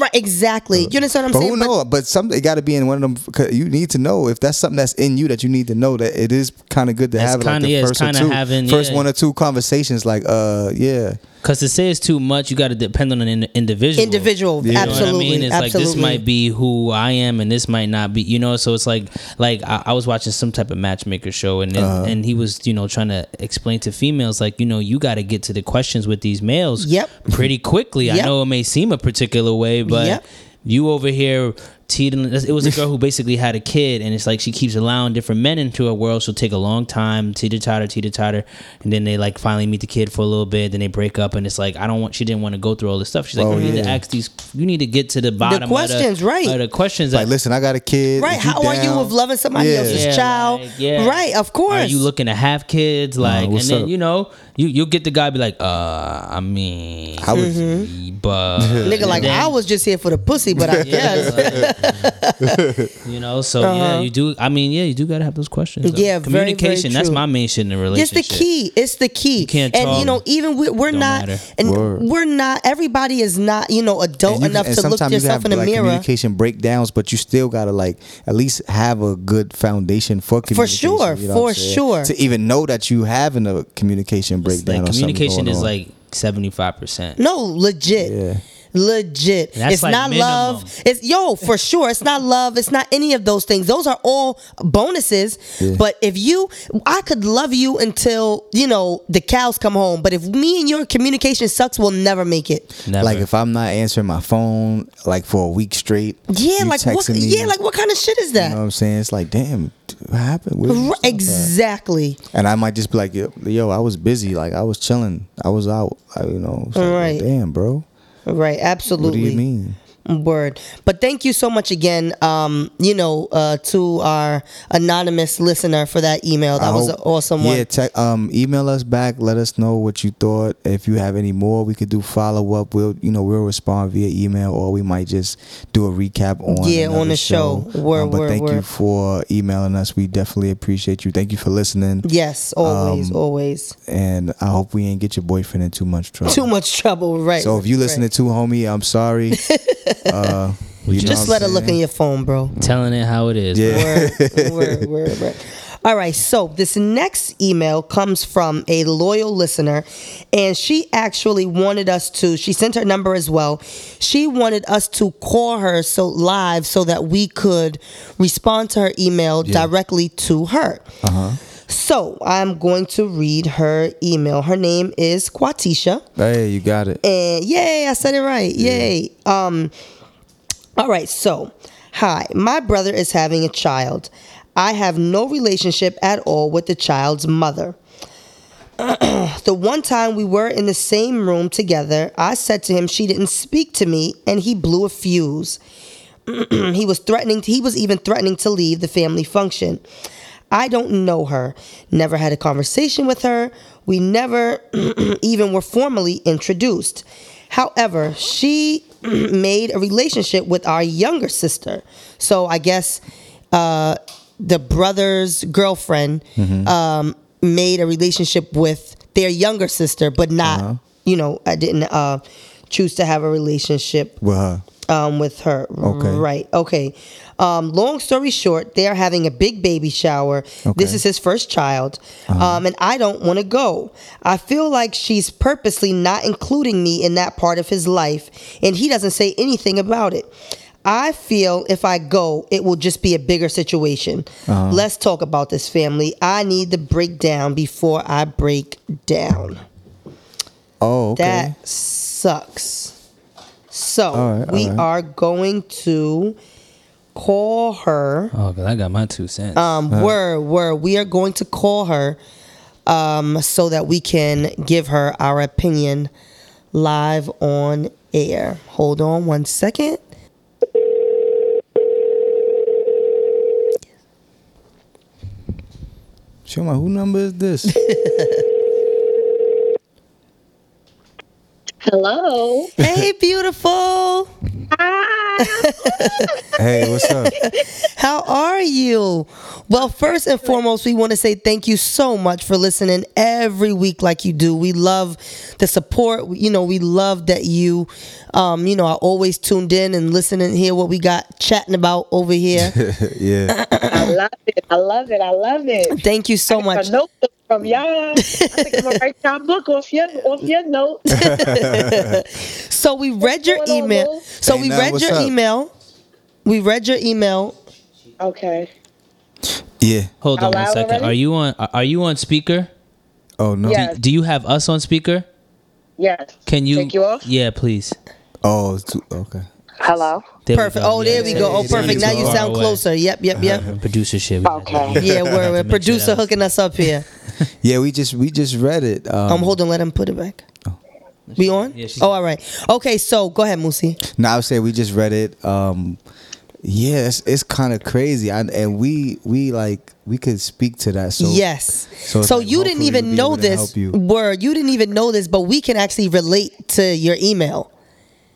Right, exactly. You understand what I'm but saying? who saying? know? But some it got to be in one of them. 'Cause You need to know if that's something that's in you that you need to know that it is kind of good to It's have like kinda- the yeah, first or kinda two, having- first yeah. one or two conversations. Like, uh, yeah, Because to say it's too much, you got to depend on an in- individual. Individual, Yeah. You know what absolutely. I mean? It's like this might be who I am, and this might not be. You know, so it's like like I, I was watching some type of matchmaker show, and then, Uh-huh. and he was you know trying to explain to females like you know you got to get to the questions with these males. Yep. Pretty quickly. I know it may seem a particular way, but Yep. you over here. It was a girl who basically had a kid, and it's like she keeps allowing different men into her world. She'll take a long time, teeter totter, teeter totter, and then they like finally meet the kid for a little bit. Then they break up, and it's like I don't want. She didn't want to go through all this stuff. She's like, Oh, you need to ask these. You need to get to the bottom. questions, of the, right. of the questions. like that, listen, I got a kid. Right. How are you down? with loving somebody Yeah. else's Yeah, child? like, yeah. Right. Of course. Are you looking to have kids? Like, and then up? you know, you you get the guy be like, uh, I mean, I was but Mm-hmm. Nigga, like then- I was just here for the pussy, but I guess. You know, so yeah, you do. I mean, yeah, you do gotta have those questions. though. Uh-huh. Yeah, very, very communication. that's my main shit in a relationship. It's the key. It's the key. can't and talk. you know, even we, we're Don't not, matter. and Word. we're not. Everybody is not, you know, adult you- enough and to look sometimes you yourself have, in the like, mirror. Communication breakdowns, but you still gotta like at least have a good foundation for communication. sure, you know for what I'm saying? sure. To even know that you having a communication breakdown. like or communication going is on. like seventy five percent. No, legit. Yeah. Legit. That's it's like not minimum. love. It's yo, for sure. It's not love. It's not any of those things. Those are all bonuses. Yeah. But if you I could love you until, you know, the cows come home. But if me and your communication sucks, we'll never make it. Never. Like if I'm not answering my phone like for a week straight. Yeah, like what texting me, yeah, like what kind of shit is that? you that? know what I'm saying? It's like, damn, what happened? Where you Right, stop at? exactly. And I might just be like, yo, yo, I was busy. Like I was chilling. I was out. I, you know. It's like, Right. Damn, bro. Right, absolutely. What do you mean? Word. But thank you so much again, um, you know, uh, to our anonymous listener for that email. That I was hope- an awesome yeah, one. Yeah, te- um, email us back. Let us know what you thought. If you have any more, we could do follow up. We'll, you know, we'll respond via email, or we might just do a recap on Yeah, on the show. Word, Um, but word, thank you for emailing us. We definitely appreciate you. Thank you for listening. Yes, always, Um, always. And I hope we ain't get your boyfriend in too much trouble. Too much trouble, right? So if you listening right. to homie, I'm sorry. uh, you know just let I'm look in your phone, bro. telling it how it is. Yeah. Word, word, word, word. All right, so this next email comes from a loyal listener, and she actually wanted us to. She sent her number as well. She wanted us to call her so live so that we could respond to her email directly to her. So I'm going to read her email. Her name is Quatisha. Hey, you got it. And yay, I said it right. Yay. Um all right, so hi, my brother is having a child. I have no relationship at all with the child's mother. the one time we were in the same room together, I said to him she didn't speak to me and he blew a fuse. he was threatening he was even threatening to leave the family function. I don't know her, never had a conversation with her. We never even were formally introduced. However, she made a relationship with our younger sister. So I guess uh, the brother's girlfriend um, made a relationship with their younger sister, but not, you know, I didn't uh, choose to have a relationship With her. um, with her. Okay. Right. Okay. Um, long story short, they are having a big baby shower. This Okay. Uh-huh. is his first child. Um, and I don't want to go. I feel like she's purposely not including me in that part of his life, and he doesn't say anything about it. I feel if I go, it will just be a bigger situation. Uh-huh. Let's talk about this family. I need to break down before I break down. Oh, okay. That sucks. So right, we right. are going to call her. Oh, cause I got my two cents. Um, word, word. We are we are going to call her um, so that we can give her our opinion live on air. Hold on one second. Shema, who number is this? Hello. Hey, beautiful. hey, what's up? How are you? Well, first and foremost, we want to say thank you so much for listening every week like you do. We love the support. You know, we love that you, um, you know, are always tuned in and listening, hear what we got chatting about over here. yeah. I love it. I love it. I love it. Thank you so much. A notebook from y'all. I think I'm gonna write y'all book off your off your note. So we read your email. So Hey, we now, read your up? email. We read your email. Okay. Yeah. Hold on Hello, one second. already? Are you on? Are you on speaker? Oh no. Yeah. Do you have us on speaker? Yes. Can you? take you off? Yeah, please. Oh, it's too, okay. Hello. There Perfect. Oh, there we go. Oh, perfect. Now you sound away. closer. Yep, yep, yep. Producer shit. we had to- Okay. Yeah, we're, to we're make sure producer hooking us up here. Yeah, we just we just read it. Um, Um, hold on, let him put it back. We on? Yeah, oh, all right. Okay, so go ahead, Moosey. No, I would say we just read it. Um, yeah, it's, it's kind of crazy, I, and we we like we could speak to that. So yes. so So, like, you didn't even know this help you. word. You didn't even know this, but we can actually relate to your email.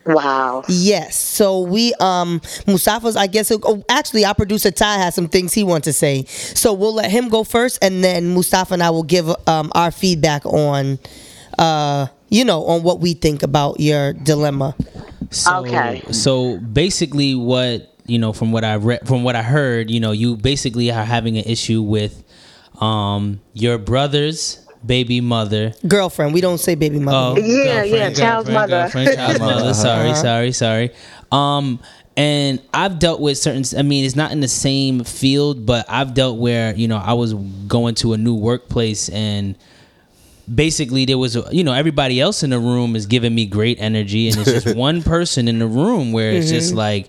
Wow. Yes. So we um Mustafa's I guess oh, actually our producer Ty has some things he wants to say. So we'll let him go first and then Mustafa and I will give um our feedback on uh you know on what we think about your dilemma. So, Okay. So basically, what you know from what I read, from what I heard, you know, you basically are having an issue with um your brother's baby mother. Girlfriend. We don't say baby mother. Oh, Yeah, yeah, girlfriend, child's girlfriend, mother. girlfriend, child's mother. Sorry, Uh-huh. sorry, sorry. Um, and I've dealt with certain. I mean, it's not in the same field, but I've dealt where you know I was going to a new workplace and basically there was you know everybody else in the room is giving me great energy and it's just one person in the room where it's just like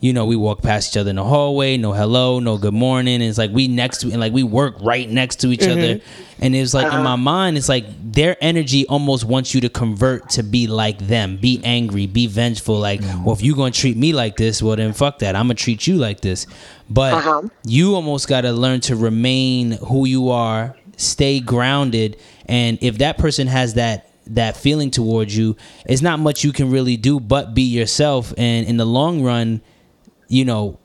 you know we walk past each other in the hallway no hello no good morning. And it's like we next to and like we work right next to each other. Mm-hmm. And it's like in my uh-huh. mind it's like their energy almost wants you to convert to be like them be angry be vengeful like mm-hmm. well if you're gonna treat me like this well then fuck that. I'm gonna treat you like this. But Uh-huh. you almost got to learn to remain who you are stay grounded. And if that person has that that feeling towards you it's not much you can really do but be yourself. And in the long run you know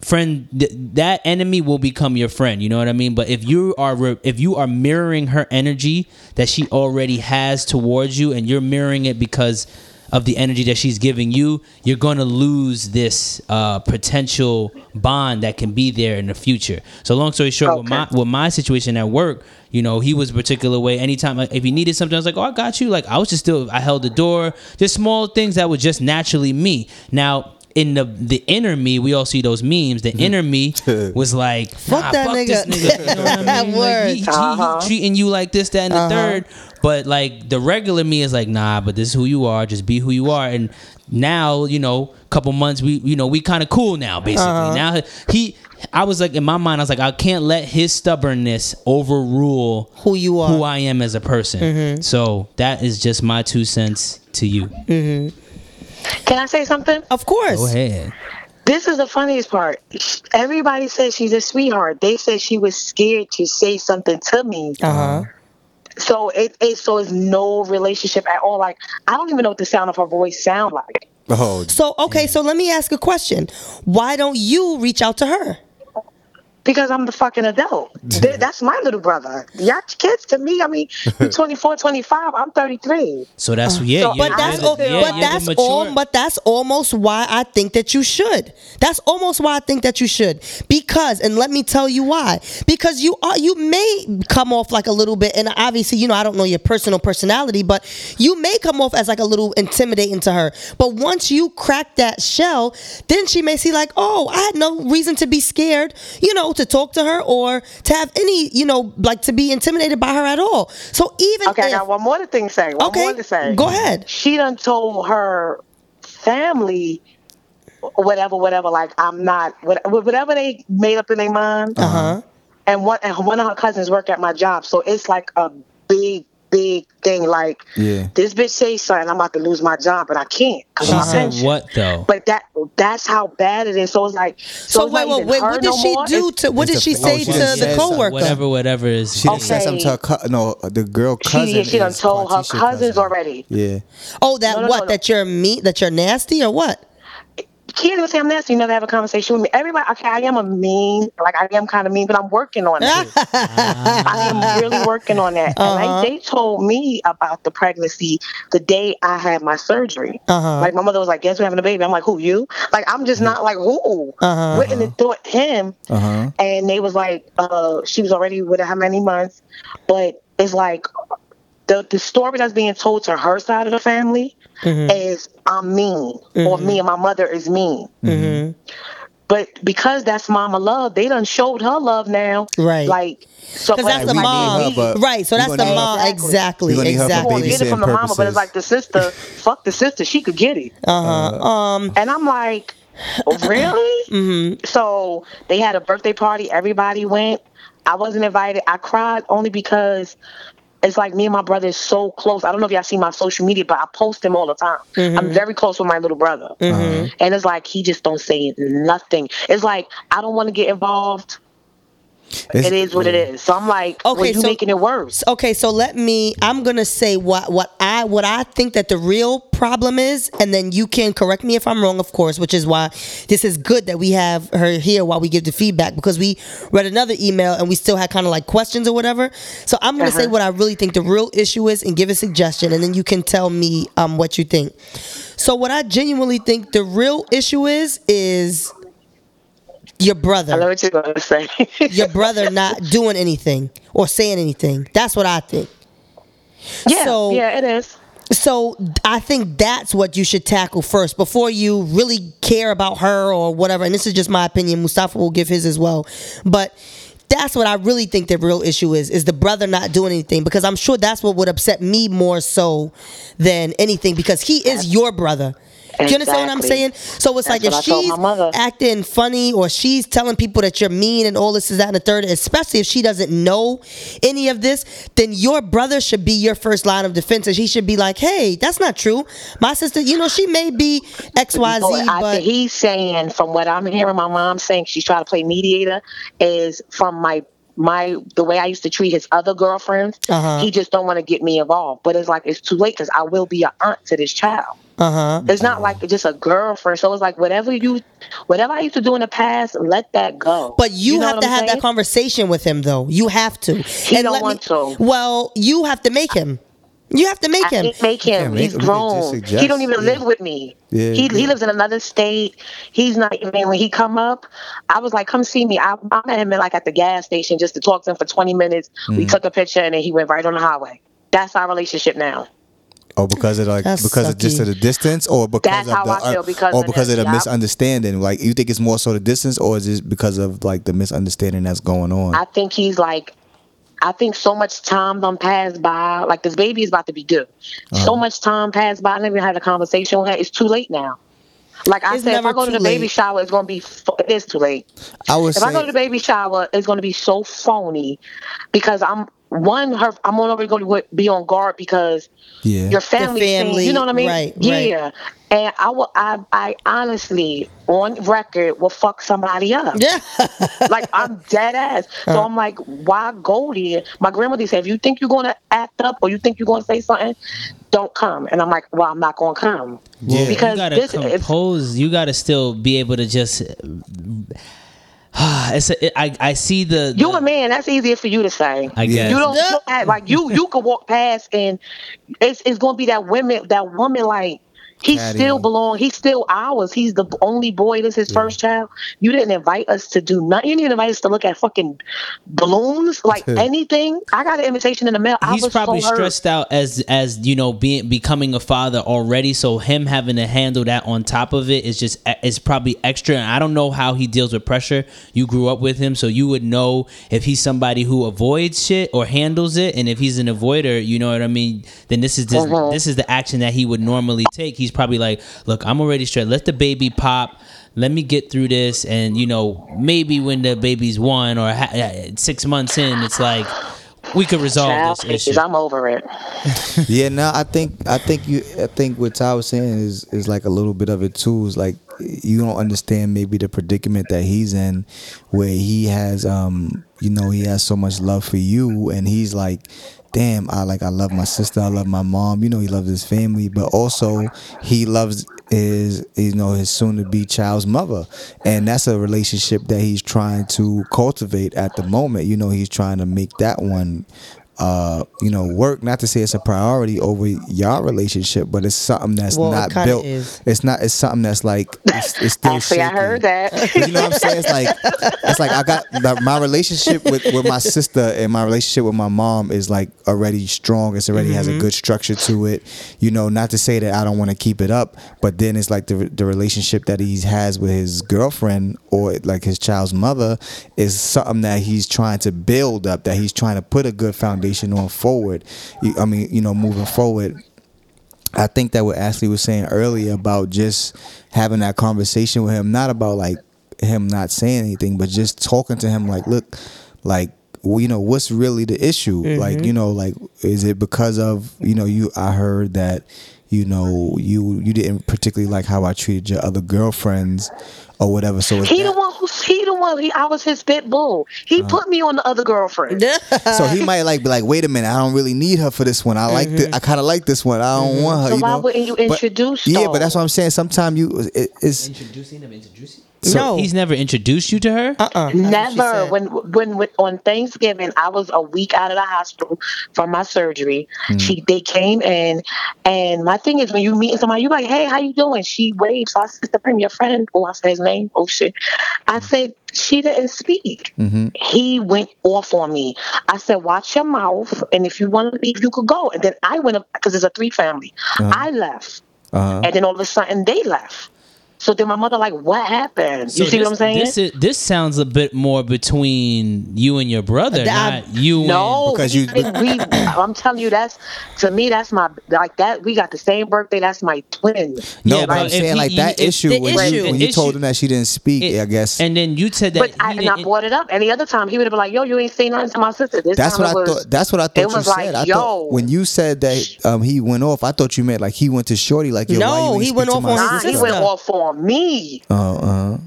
friend th- that enemy will become your friend you know what i mean? But if you are re- if you are mirroring her energy that she already has towards you and you're mirroring it because of the energy that she's giving you you're going to lose this uh, potential bond that can be there in the future. So long story short with my with my situation at work you know he was a particular way anytime like, if he needed something i was like oh i got you. Like i was just still i held the door just small things that were just naturally me. Now in the the inner me, we all see those memes. The inner me was like, Fuck nah, that fuck nigga." this nigga. You know what I mean? Like, he, he- he Uh-huh. treating you like this, that, and the uh-huh. third. But like the regular me is like, nah, but this is who you are. Just be who you are. And now, you know, couple months, we you know we kind of cool now. Basically, uh-huh. now he. I was like in my mind, I was like, I can't let his stubbornness overrule Who you are. who I am as a person. Mm-hmm. So that is just my two cents to you. Mm-hmm. Can I say something? Of course. Go ahead. This is the funniest part. Everybody says she's a sweetheart. They said she was scared to say something to me. Uh huh. So it, it so it's no relationship at all. Like I don't even know what the sound of her voice sound like. Oh, So okay, so let me ask a question. Why don't you reach out to her? Because I'm the fucking adult. Th- That's my little brother. Y'all kids to me, I mean, you're 24, 25, I'm 33. So that's yeah. So- you're- Uh, But that's you're the- yeah, but that's all but that's almost why I think that you should. That's almost why I think that you should. Because and let me tell you why. Because you are you may come off like a little bit and obviously you know I don't know your personal personality, but you may come off as like a little intimidating to her. But once you crack that shell, then she may see like, "Oh, I had no reason to be scared, you know, to talk to her or to have any, you know, like to be intimidated by her at all." So even Okay, I if, got one more thing to say. One Okay, more to say. go ahead. She done told her family whatever, whatever, like I'm not whatever they made up in their mind. uh-huh. And one and one of her cousins work at my job. So it's like a big, big thing. Like Yeah. this bitch say something, I'm about to lose my job, but I can't because She my said pension. what though? But that that's how bad it is. So it's like so, So it's wait, wait, wait. What did no she more. do to? What it's did a- she oh, say she to the said coworker? Whatever, whatever is. She didn't say something to her cou- no the girl cousin. She, she done told her cousins cousin. already. Yeah. Oh, that No, no, what? no, no. That you're meat? That you're nasty or what? Can't even say I'm nasty. You never have a conversation with me. Everybody, okay, I am a mean, like I am kind of mean, but I'm working on it. I am really working on that. Uh-huh. like they told me about the pregnancy the day I had my surgery. Uh-huh. Like my mother was like, "Guess we're having a baby." I'm like, "Who you?" Like I'm just not like who. Uh-huh. And thought him, Uh huh. and they was like, uh, she was already with how many months, but it's like the the story that's being told to her side of the family is I'm mean, or me and my mother is mean. Mm-hmm. But because that's mama love, they done showed her love now. Right. Like so Because that's but the we like, need mom, her, right? So that's the gonna need her- mom, exactly, We gonna her for exactly. get it from the babysitting mama, but it's like the sister, fuck the sister, she could get it. Uh-huh. Um. And I'm like, really? Mm-hmm. So they had a birthday party. Everybody went. I wasn't invited. I cried only because it's like me and my brother is so close. I don't know if y'all see my social media, but I post him all the time. Mm-hmm. I'm very close with my little brother. And it's like he just don't say nothing. It's like I don't want to get involved. It's- it is what it is. So I'm like, okay, Okay, well, you so- making it worse. Okay, so let me. I'm gonna say what what I what I think that the real problem is, and then you can correct me if I'm wrong, of course. Which is why this is good that we have her here while we give the feedback because we read another email and we still had kind of like questions or whatever. So I'm gonna say Uh-huh. what I really think the real issue is and give a suggestion, and then you can tell me um what you think. So what I genuinely think the real issue is is your brother I know what you're gonna say. your brother not doing anything or saying anything. That's what I think. yeah, so- yeah, it is. So I think that's what you should tackle first before you really care about her or whatever. And this is just my opinion. Mustafa will give his as well. But that's what I really think the real issue is is the brother not doing anything because I'm sure that's what would upset me more so than anything because he is your brother. Do you understand what I'm saying? So it's like if what I told she's acting funny or she's telling people that you're mean and all this is that and the third, especially if she doesn't know any of this, then your brother should be your first line of defense. And he should be like, hey, that's not true. My sister, you know, she may be XYZ, But I but think he's saying, from what I'm hearing, my mom saying she's trying to play mediator, is from my my the way I used to treat his other girlfriends. Uh-huh. He just don't want to get me involved. But it's like it's too late because I will be an aunt to this child. Uh huh. It's not like just a girlfriend. So it's like whatever you, whatever I used to do in the past, let that go. But you, know have to I'm have that conversation with him, though. You have to. He don't let want to. Well, you have to make him. You have to make I him. can't make him. can't make He's him. We can just grown. suggest, He don't even yeah. live with me. Yeah, he yeah. he lives in another state. He's not even when he come up. I was like, come see me. I, I met him in, like at the gas station just to talk to him for twenty minutes. We Mm-hmm. took a picture and then he went right on the highway. That's our relationship now. Or because of like That's because of just of the distance, or because That's of how the I feel because or of because this, of the yeah. misunderstanding. Like you think it's more so the distance, or is it because of like the misunderstanding that's going on? I think he's like, I think so much time done passed by. Like this baby is about to be due. Uh-huh. So much time passed by. I never had a conversation with her. It's too late now. Like I It's said, if I go to too the baby late. shower, it's gonna be. f- It is too late. I was If I go to the baby shower, it's going to be so phony because I'm one. Her, I'm already going to be on guard because yeah, your family, family, you know what I mean? right, right. yeah. And I will. I, I honestly, on record, will fuck somebody up. Yeah. like I'm dead ass. So uh-huh. I'm like, why go there? My grandmother said, if you think you're going to act up or you think you're going to say something, don't come. And I'm like, well, I'm not going to come Yeah. because you gotta this compose. You gotta still be able to just. it's a, it, I I see the. You the- a man, that's easier for you to say. I guess. You don't you don't act like you you could walk past and it's it's gonna be that women that woman like he Caddy. still belong. He's still ours. He's the only boy. This is his first child. You didn't invite us to do nothing. You didn't invite us to look at fucking balloons, like anything. I got an invitation in the mail. I He's was probably so hurt. stressed out as as you know being becoming a father already. So him having to handle that on top of it is just is probably extra. And I don't know how he deals with pressure. You grew up with him, so you would know if he's somebody who avoids shit or handles it. And if he's an avoider, you know what I mean. Then this is this, Uh-huh. this is the action that he would normally take. He's probably like, look, I'm already stressed. Let the baby pop. Let me get through this, and you know maybe when the baby's one or ha- six months in, it's like we could resolve Child this issue. I'm over it. yeah. No, I think I think you I think what Ty was saying is is like a little bit of it too. Is like you don't understand maybe the predicament that he's in, where he has um you know he has so much love for you, and he's like. Damn, I like I love my sister, I love my mom, you know, he loves his family, but also he loves his you know, his soon to be child's mother. And that's a relationship that he's trying to cultivate at the moment. You know, he's trying to make that one uh, you know, work. Not to say it's a priority over your relationship, but it's something that's Well, not kinda built. is. It's not. It's something that's like it's, it's still Actually, I heard that. You know what I'm saying? It's like it's like I got my, my relationship with, with my sister and my relationship with my mom is like already strong. It's already has a good structure to it. You know, not to say that I don't want to keep it up, but then it's like the the relationship that he has with his girlfriend or like his child's mother is something that he's trying to build up. That he's trying to put a good foundation on forward. I mean, you know, moving forward. I think that what Ashley was saying earlier about just having that conversation with him, not about like him not saying anything, but just talking to him like, look, like well, you know, what's really the issue? Mm-hmm. Like, you know, like is it because of, you know, you I heard that, you know, you you didn't particularly like how I treated your other girlfriends. Or whatever. So is He that- the one who's he the one. He, I was his bit bull. He Uh-huh. put me on the other girlfriend. so he might like be like, wait a minute, I don't really need her for this one. I like the, I kind of like this one. I don't want her. So you why know? wouldn't you But- introduce? yeah, but that's what I'm saying. Sometimes you it, it's Introducing them, introducing. No. He's never introduced you to her. uh-uh. Never. When, when when on Thanksgiving, I was a week out of the hospital from my surgery. Hmm. She they came in, and my thing is when you meet somebody, you're like, hey, how you doing? She waved. So I said to him, your friend. Oh, I said his name. Oh shit. I said she didn't speak. Mm-hmm. He went off on me. I said, watch your mouth, and if you want to leave, you could go. And then I went up because it's a three family. I left, uh and then all of a sudden they left. So then my mother like, what happened? So you see this, what I'm saying? This is, this sounds a bit more between you and your brother, That- not you. No, Because you- we, I'm telling you, that's to me, that's my like that. We got the same birthday. That's my twin. no, Yeah, but but I'm saying he- like that if issue the when issue- you when the you told him that she didn't speak. And- I guess And then you said that. But he I, and I brought it up. Any other time, he would have been like, "Yo, you ain't saying nothing to my sister." This that's time what I was, thought. That's what I thought you was said. like, I yo. thought when you said that um, he went off, I thought you meant like he went to Shorty. Like yo, No, why you ain't he went off on his sister? he went sister. off on me. Oh, uh,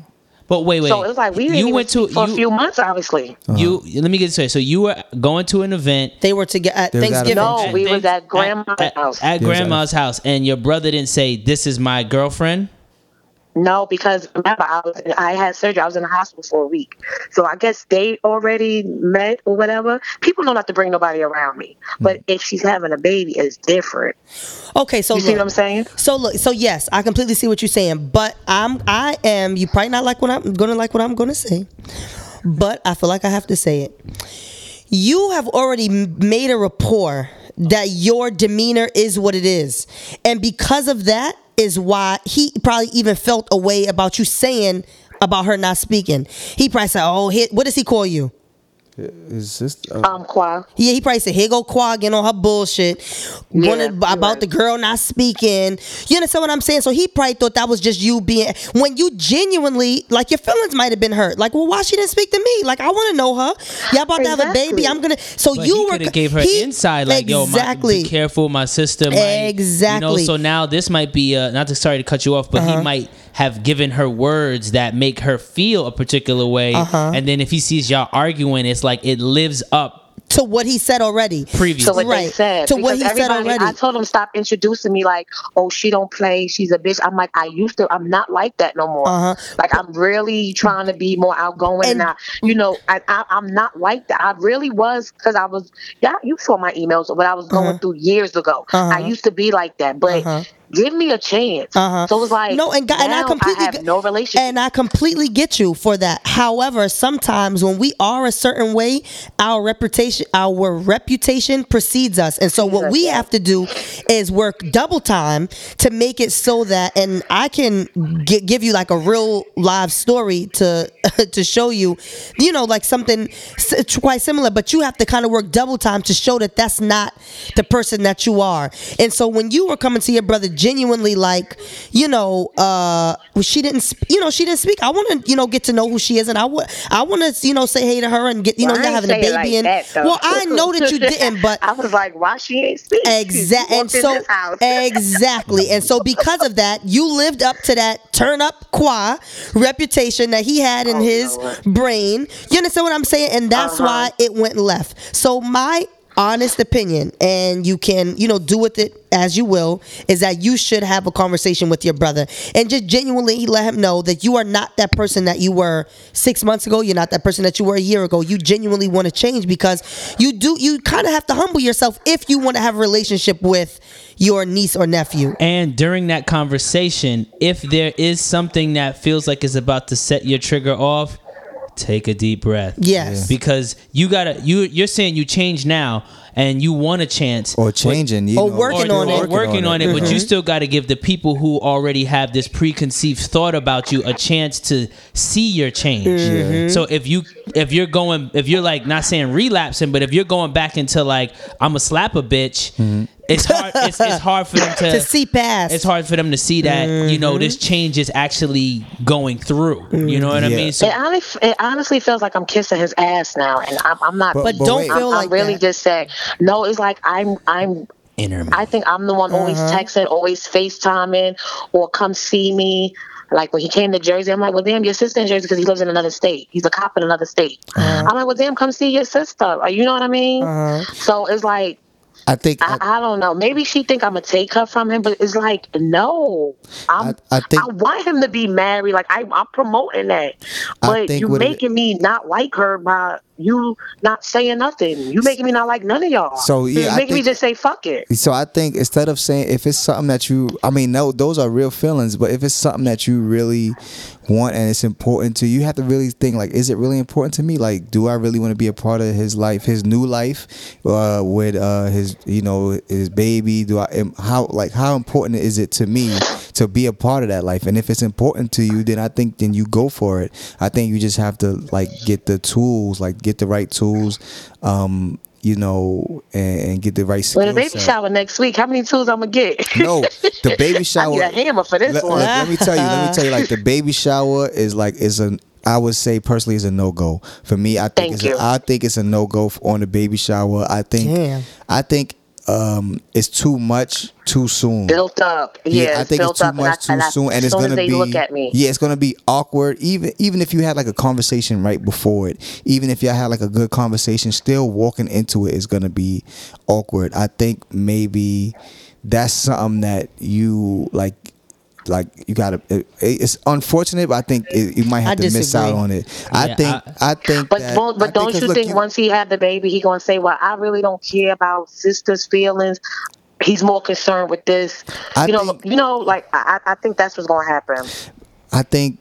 but wait, wait. So it was like we didn't you even went to speak for you, a few months, obviously. you. Let me get this straight. So you were going to an event. They were together at They was at Thanksgiving. No, we was at grandma's at, house. At at- grandma's house, and your brother didn't say, "This is my girlfriend." No, because remember, I was I had surgery. I was in the hospital for a week, so I guess they already met or whatever. People don't have to bring nobody around me, hmm. but if she's having a baby, it's different. Okay, so You see what I'm saying? So look, so yes, I completely see what you're saying, but I'm I am you probably not like what I'm gonna like what I'm gonna say, but I feel like I have to say it. You have already made a rapport that your demeanor is what it is, and because of that is why he probably even felt a way about you saying about her not speaking. He probably said, "Oh, what does he call you?" Is this? Uh, Um, Qua. Yeah, he probably said, "Here go Quaggin on her bullshit." Yeah, Wanted about right. the girl not speaking. You understand what I'm saying? So he probably thought that was just you being when you genuinely like your feelings might have been hurt. Like, well, why she didn't speak to me? Like, I want to know her. Y'all about to have a baby. I'm gonna. So But you he were could have gave her he- inside, like, "Yo, my, exactly. be careful, my sister." Might, You know, so now this might be uh, not to sorry to cut you off, but Uh-huh. he might have given her words that make her feel a particular way, Uh-huh. and then if he sees y'all arguing, it's like it lives up to what he said already. previous. So what Right. they said. To what he said already. I told him stop introducing me like, oh, she don't play. She's a bitch. I'm like, I used to. I'm not like that no more. Uh-huh. Like I'm really trying to be more outgoing. And- And, I, you know, I, I, I'm not like that. I really was because I was. Yeah, you saw my emails of what I was going through years ago. Uh-huh. I used to be like that, but. Give me a chance. Uh-huh. So it was like no, and, God, and I completely have get- no relationship. and I completely get you for that. However, sometimes when we are a certain way, our reputation, our reputation precedes us, and so what we have to do is work double time to make it so that. And I can gi- give you like a real live story to to show you, you know, like something s- quite similar, but you have to kind of work double time to show that that's not the person that you are. And so when you were coming to your brother genuinely like, you know, uh she didn't sp- you know, she didn't speak. I want to, you know, get to know who she is and I would I want to, you know, say hey to her and get, you Well, know, y'all having a baby like and that, well, I know that you didn't, but I was like, why she ain't speak? Exactly. And so exactly. And so because of that, you lived up to that turn up qua reputation that he had in Oh, his Lord. brain. You understand what I'm saying? And that's Uh-huh. why it went left. So my honest opinion and you can you know do with it as you will is that you should have a conversation with your brother. And just genuinely let him know that you are not that person that you were six months ago. You're not that person that you were a year ago. You genuinely want to change because you do you kind of have to humble yourself if you want to have a relationship with your niece or nephew. And during that conversation, if there is something that feels like it's about to set your trigger off, take a deep breath. Yes. Because you gotta you you're saying you change now and you want a chance. or changing, you Or know, working or, on or it. working on it, but you still got to give the people who already have this preconceived thought about you a chance to see your change. Mm-hmm. So if you if you're going if you're like not saying relapsing, but if you're going back into like I'm a slap a bitch, it's hard it's, it's hard for them to to see past it's hard for them to see that you know this Mm-hmm. change is actually going through. You know what I mean? So It honestly, it honestly feels like I'm kissing his ass now, and I'm, I'm not. But- but but don't wait. feel I'm, like I'm really that. just saying. No, it's like I'm. I'm. inner I think I'm the one always Uh-huh. texting, always FaceTiming, or come see me. Like when he came to Jersey, I'm like, well, damn, your sister in Jersey because he lives in another state. He's a cop in another state. Uh-huh. I'm like, well, damn, come see your sister. Like, You know what I mean? Uh-huh. So it's like I think I, I don't know. Maybe she think I'm gonna take her from him, but it's like no. I'm, I- I think- I want him to be married. Like I, I'm promoting that, I but think you what it- making me not like her by you not saying nothing. You making me not like none of y'all. So, yeah, making me just say fuck it. So I think instead of saying if it's something that you, I mean, no, those are real feelings. But if it's something that you really want and it's important to you, you have to really think like, is it really important to me? Like, do I really want to be a part of his life, his new life, uh, with uh, his, you know, his baby? Do I am how like how important is it to me to be a part of that life? And if it's important to you, then I think then you go for it. I think you just have to like get the tools, like get the right tools. Um, you know, and, and get the right Well, skill the baby set. shower next week. How many tools I'm gonna get? No, the baby shower. I shower. need a hammer for this let, one. let- let me tell you. Let me tell you. Like the baby shower is like is a. I would say personally is a no go for me. I think Thank it's you. A, I think it's a no go on the baby shower. I think. Damn. I think um it's too much too soon. built up. Yeah, I think built it's too much I- too I- soon, and it's gonna be. look at me. Yeah, it's gonna be awkward. Even even if you had like a conversation right before it, even if y'all had like a good conversation, still walking into it is gonna be awkward. I think maybe that's something that you like. Like you gotta, it, it's unfortunate, but I think it, you might have I to miss out on it. I Yeah, think, I, I- think, But that, won't- I but don't 'cause you look, think once he had the baby, he gonna say, "Well, I really don't care about sister's feelings." He's more concerned with this. I you know, think- you know, like I, I I think that's what's gonna happen. I think.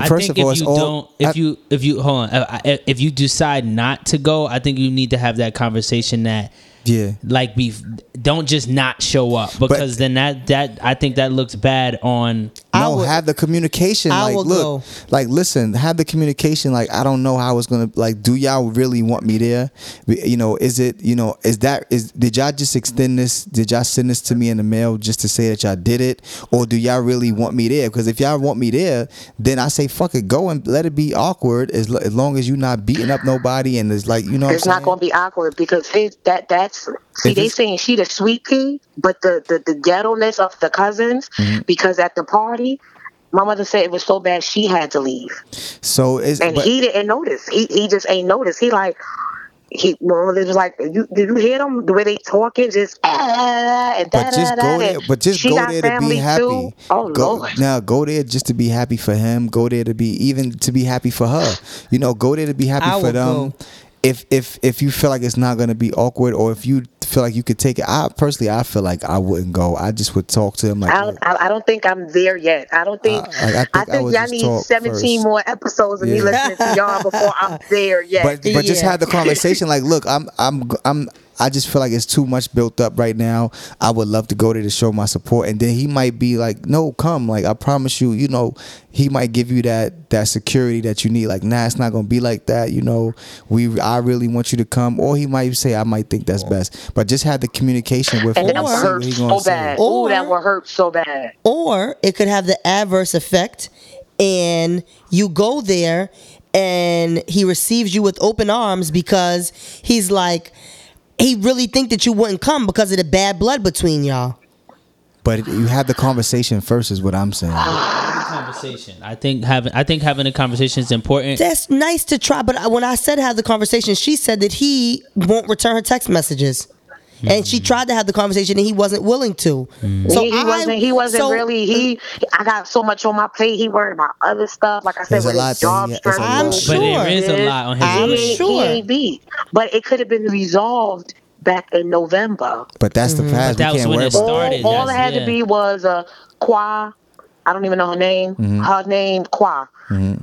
I First think of all, if it's you all. don't, if I- you if you hold on, if you decide not to go, I think you need to have that conversation that yeah, like be don't just not show up. Because then that that I think that looks bad on I no, would- have the communication. I like, will look, go. like, listen, have the communication. Like, I don't know how it's gonna. Like, do y'all really want me there? You know, is it? You know, is that? Is did y'all just extend this? Did y'all send this to me in the mail just to say that y'all did it, or do y'all really want me there? Because if y'all want me there, then I say fuck it, go and let it be awkward as, lo- as long as you're not beating up nobody and it's like you know. It's what I'm not gonna be awkward because his that that's see If they saying she the sweet pea, but the the the ghetto-ness of the cousins Mm-hmm. because at the party. My mother said it was so bad she had to leave, So it's and but, he didn't notice. He he just ain't notice. He like he well, it was like you did you hear them the way they talking just ah, and But just go there. But just go there to be happy. Too. Oh go, lord. Now go there just to be happy for him. Go there to be even to be happy for her. You know, go there to be happy I for them. go. If if if you feel like it's not gonna be awkward, or if you feel like you could take it, I personally I feel like I wouldn't go. I just would talk to him like. I don't, I I don't think I'm there yet. I don't think. I- I think I I think would y'all need 17 first. more episodes of me listening to y'all before I'm there yet. but but just have the conversation. Like, look, I'm I'm I'm. I just feel like it's too much built up right now. I would love to go there to show my support, and then he might be like, "No, come." Like I promise you, you know, he might give you that that security that you need. Like, nah, it's not gonna be like that. You know, we I really want you to come, or he might say, "I might think that's best." But just have the communication with and him. that and would hurt so bad. Or- Ooh, that would hurt so bad. or it could have the adverse effect and you go there and he receives you with open arms because he's like he really think that you wouldn't come because of the bad blood between y'all But you have the conversation first, is what I'm saying. conversation. I think having I think having a conversation is important. that's nice to try but when i said have the conversation she said that he won't return her text messages and she mm-hmm. tried to have the conversation and he wasn't willing to mm-hmm. so he, he I- wasn't. He wasn't so- really. He. I got so much on my plate. He worried about other stuff. Like I said, There's a with lot his job he- it's. I'm sure. But there is a lot on his I'm he, plate. sure. he ain't beat. But it could have been resolved back in November. But that's the mm-hmm. past. that was when worry it started. All, all it had yeah. to be was a Qua. I don't even know her name. Mm-hmm. Her name Qua.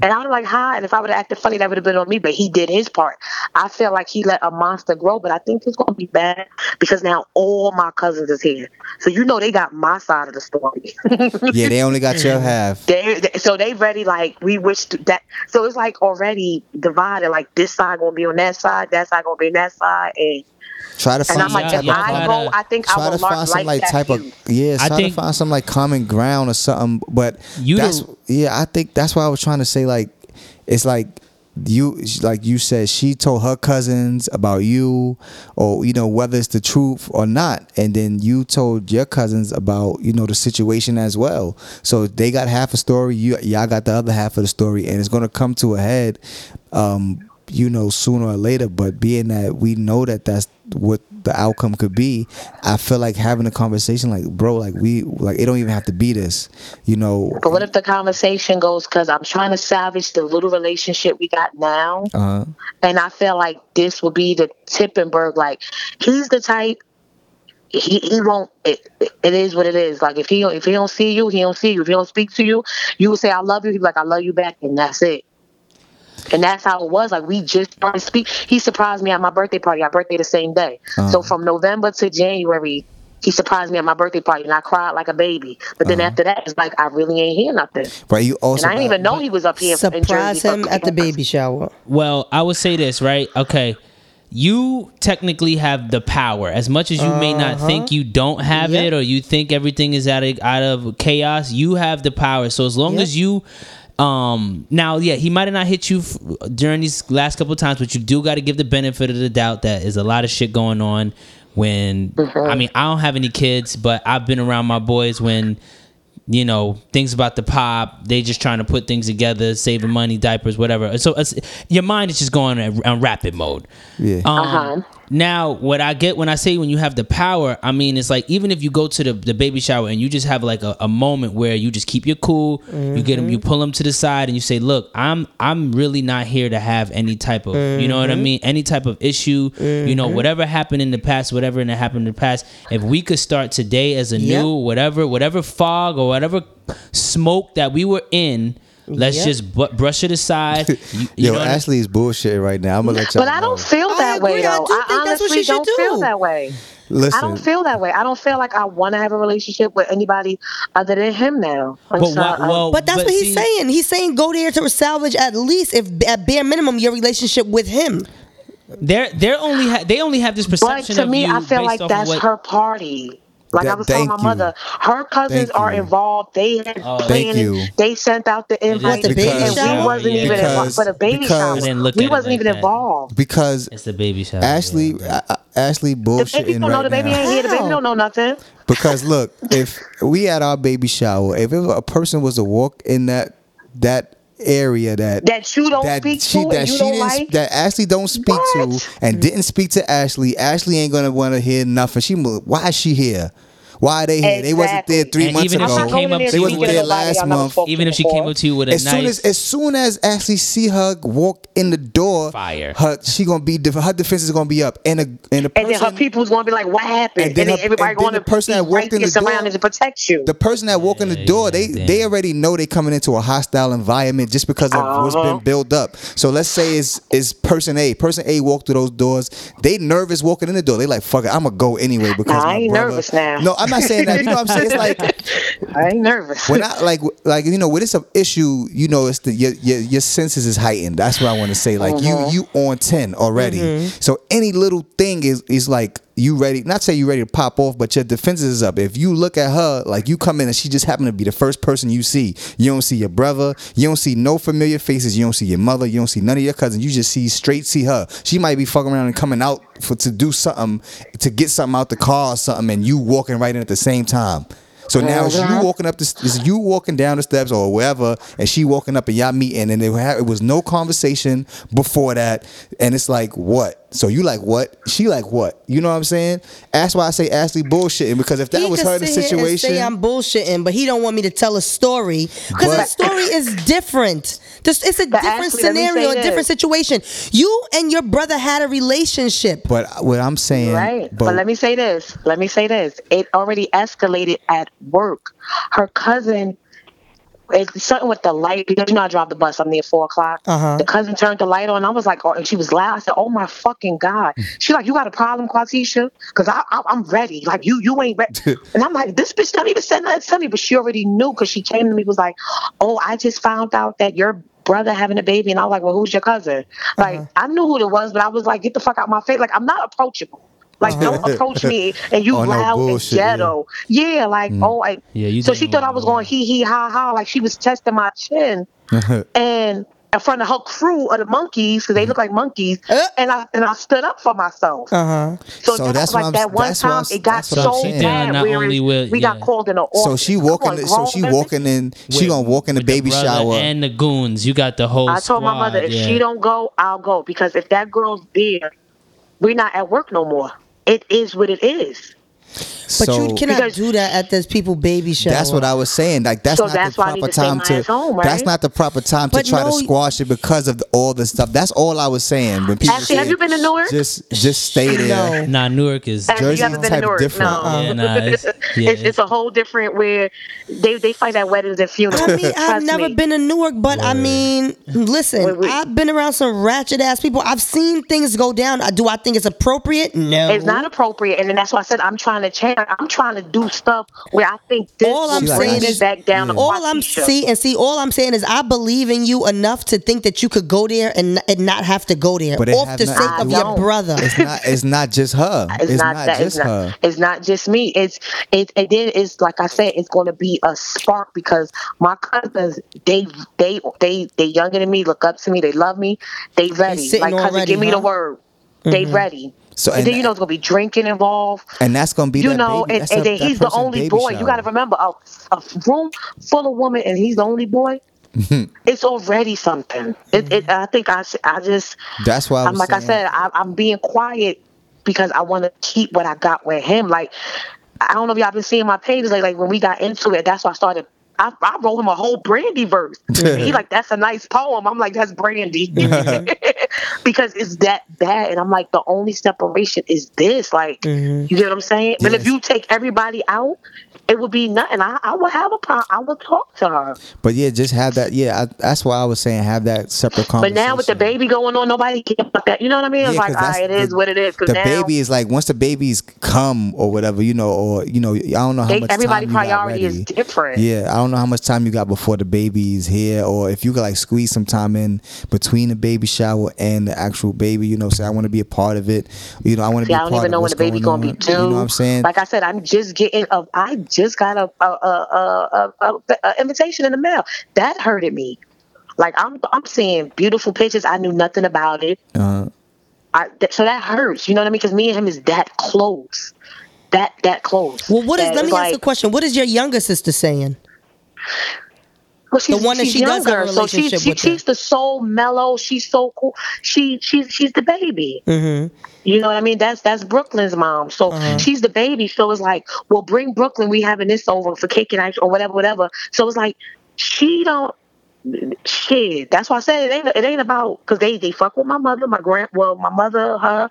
And I was like, hi. And if I would have acted funny, that would have been on me. But he did his part. I feel like he let a monster grow, but I think it's going to be bad because now all my cousins is here. So you know they got my side of the story. Yeah, they only got your half. they, they- so they ready like we wish to, that. So it's like already divided. Like this side going to be on that side, that side going to be on that side, and Try to and find I'm like, some if type of I yeah. go, I think I try will to find some like type of yeah I try think- to find some like common ground or something but You that's yeah i think that's why i was trying to say like it's like you like you said she told her cousins about you or you know whether it's the truth or not. And then you told your cousins about you know the situation as well. So they got half a story you y'all got the other half of the story. And it's going to come to a head um you know sooner or later but being that we know that that's what the outcome could be i feel like having a conversation like bro like we like it don't even have to be this you know But what if the conversation goes because I'm trying to salvage the little relationship we got now, uh and I feel like this will be the Tippenberg. Like he's the type. He, he won't. It, it is what it is. Like if he if he don't see you, he don't see you. If he don't speak to you, you will say I love you. Be like I love you back, and that's it. And that's how it was. Like we just started speak. He surprised me at my birthday party. Our birthday the same day. So uh-huh. from November to January, he surprised me at my birthday party, and I cried like a baby. But then uh-huh. after that, it's like I really ain't hear nothing. Right. you also And I didn't even know he was up here. in Surprise Jersey him at the baby shower. Well, I would say this, right? Okay. You technically have the power. As much as you may not uh-huh. think you don't have Yep. it or you think everything is out of out of chaos, you have the power. So as long Yep. as you um now yeah, he might have not hit you f- during these last couple of times, but you do got to give the benefit of the doubt that is a lot of shit going on when I mean, I don't have any kids, but I've been around my boys when you know things about the pop they just trying to put things together saving money diapers whatever so it's, your mind is just going on, on rapid mode Yeah. um, Uh-huh. Now what i get when i say when you have the power i mean it's like even if you go to the, the baby shower and you just have like a, a moment where you just keep your cool you get them you mm-hmm. pull them to the side and you say look i'm i'm really not here to have any type of you know what i mm-hmm. mean? Any type of issue you know mm-hmm. whatever happened in the past whatever that happened in the past if we could start today as a Yep. new whatever whatever fog or whatever smoke that we were in let's Yep. just bu- brush it aside you, you Yo, know what I- Ashley's bullshit right now. I'm gonna let y'all. But I don't feel I that way agree. I though. do I, think that's what honestly she should don't feel that way. Listen, I don't feel that way. I don't feel like I want to have a relationship with anybody other than him now. But sorry. why- well, But that's But what he's see- saying. He's saying go there to salvage at least, if at bare minimum, your relationship with him. They're they're only ha- they only have this perception. but to of me, you I feel like that's what- her party. Like I was telling my thank you. mother, her cousins Thank are you. involved. They had Oh. planning. Thank you. They sent out the invite, the baby and shower? we wasn't Yeah. even Because- involved for the baby because- shower. I look we at it wasn't like even that. involved. because It's the baby shower. Ashley, yeah. uh, Ashley The baby bullshitting don't know the baby now. ain't here. The baby don't know nothing. Because look, if we had our baby shower, if it, a person was to walk in that that area that That you don't that speak she to that she don't didn't like. that Ashley don't speak to and didn't speak to Ashley, Ashley ain't gonna want to hear nothing. She why is she here? Why are they here? They wasn't there three And months even if ago. she came up in to there wasn't there speaking to nobody last month. even if she came up to you with a as nice soon as as soon as Ashley see her walk in the door, Fire. her she gonna be her defense is gonna be up, and a and the And person then her people's gonna be like, "What happened?" And And then then, her- everybody and then going the to person that be walked in the door- to protect you. the person that walk in the door, yeah, they damn. they already know they coming into a hostile environment just because of what's Uh-huh. been built up. So let's say it's is person A. Person A walked through those doors. They nervous walking in the door. They like fuck it, I'm gonna go anyway because Nah, I my ain't brother. nervous now. No, I'm not saying that. You know what I'm saying? It's like I ain't nervous. when I like like you know when it's an issue, you know it's the your your, your senses is heightened. That's what I want to say. Like Uh-huh. you you on ten already. Mm-hmm. So any little thing is is like you ready. Not say you ready to pop off, but your defenses is up. If you look at her like you come in and she just happened to be the first person you see, you don't see your brother, you don't see no familiar faces, you don't see your mother, you don't see none of your cousins. You just see straight see her. She might be fucking around and coming out for to do something to get something out the car or something, and you walking right in at the same time. So oh now it's you walking up the it's you walking down the steps or wherever, and she walking up and y'all meeting, and it, it was no conversation before that, and it's like what? So you like what? She like what? You know what I'm saying? That's why I say Ashley bullshitting because if that he was could her the sit here and situation, say I'm bullshitting, but he don't want me to tell a story because the story is different. Just it's a different Ashley, scenario, a different this. situation. You and your brother had a relationship. but what I'm saying, Right. But, let me say this. Let me say this. It already escalated at work. Her cousin, it's something with the light because you know I drive the bus. I'm there four o'clock. Uh-huh. The cousin turned the light on. I was like, oh, and she was loud. I said, "Oh my fucking god!" She like, "You got a problem, Quatisha? Because I, I, I'm ready. Like you, you ain't ready." and I'm like, "This bitch don't even say nothing to me," but she already knew because she came to me was like, "Oh, I just found out that your brother having a baby," and I was like, "Well, who's your cousin?" Like I knew who it was, but I was like, "Get the fuck out my face!" Like I'm not approachable. Like don't approach me and you Oh, loud and bullshit, yeah. ghetto. Yeah, like oh, I, Yeah, you so she thought I was going hee hee ha ha, like she was testing my chin, and in front of her crew of the monkeys because they look like monkeys, Uh. and I and I stood up for myself. Uh huh. So, So that's was like that one that's what I time it got that's what I'm so saying. bad Not where only with- we got called in the office. So she Come walking. on, in, so she walking in. She With- gonna walk in the with the baby shower. and the goons. You got the whole. I told my mother if yeah. she don't go, I'll go because if that girl's there, we're not at work no more. It is what it is. But so you cannot do that at this people baby shower. that's what I was saying. Like that's So not that's the proper to time to. home, right? That's not the proper time But to try no, to squash it because of the, all the stuff. That's all I was saying. When people Actually, have you been to Newark? Just just stay there. No. Nah, Newark is. Have Jersey's you ever been to Newark? different. No. Yeah, nah, it's- yeah, it's, it's a whole different where they they fight at weddings and funerals. I mean, I've never me. been to Newark, but I mean, listen, Wait, wait. I've been around some ratchet ass people. I've seen things go down. Do I think it's appropriate? No. It's not appropriate, and then that's why I said I'm trying to change. I'm trying to do stuff where I think this All I'm saying is- back down. to all I'm Waukesha. see and see. All I'm saying is I believe in you enough to think that you could go there and, and not have to go there But it off have the not- sake I of your don't. brother. It's not. It's not just her. It's, not, that. just It's not. her. It's not just me. It's it. And then it's like I said. It's going to be a spark because my cousins they they they they younger than me. Look up to me. They love me. They ready. Like cousin, already, give me huh? the word. They mm-hmm. ready. So, and, and- then you know it's gonna be drinking involved. And that's gonna be you that know, baby. and, that's and then he's the only boy. You got to remember a, a room full of women, and he's the only boy. it's already something. It, it, I think I, I just, That's why I I'm like I said, I, I'm being quiet because I want to keep what I got with him. Like, I don't know if y'all been seeing my pages. Like, like when we got into it, that's why I started. I, I wrote him a whole Brandy verse. he like, that's a nice poem. I'm like, that's Brandy. because it's that bad. And I'm like, the only separation is this. Like, mm-hmm. you get what I'm saying? But if you take everybody out, it would be nothing. I, I would have a problem. I would talk to her. But yeah, just have that. Yeah, I, that's why I was saying have that separate conversation. But now with the baby going on, nobody cares about that. You know what I mean? Yeah, like, 'cause all that's right, it is the- what it is. the now, baby is like once the babies come or whatever, you know, or you know, I don't know how they, much everybody time you got priority is different. Yeah, I don't know how much time you got before the baby is here, or if you could like squeeze some time in between the baby shower and the actual baby. You know, say I want to be a part of it. You know, I want to be. I don't even know when the baby going gonna be due. You know what I'm saying? Like I said, I'm just getting a. I just got a a, a, a, a, a invitation in the mail. That hurted me. Like I'm I'm seeing beautiful pictures. I knew nothing about it. uh, I, th- so that hurts. You know what I mean? Because me and him is that close. That that close. Well, what is? That Let me it's ask you a question. What is your younger sister saying? Well, she's, The one that she's she does have a younger, so she's relationship she, with her. she's the so mellow. She's so cool. She she's she's the baby. Mm-hmm. You know what I mean? That's that's Brooklyn's mom. So Uh-huh. she's the baby. So it's like, well, bring Brooklyn. We having this over for cake and ice or whatever, whatever. So it's like she don't. Shit. That's why I said it ain't. It ain't about because they they fuck with my mother, my grand. Well, my mother, her.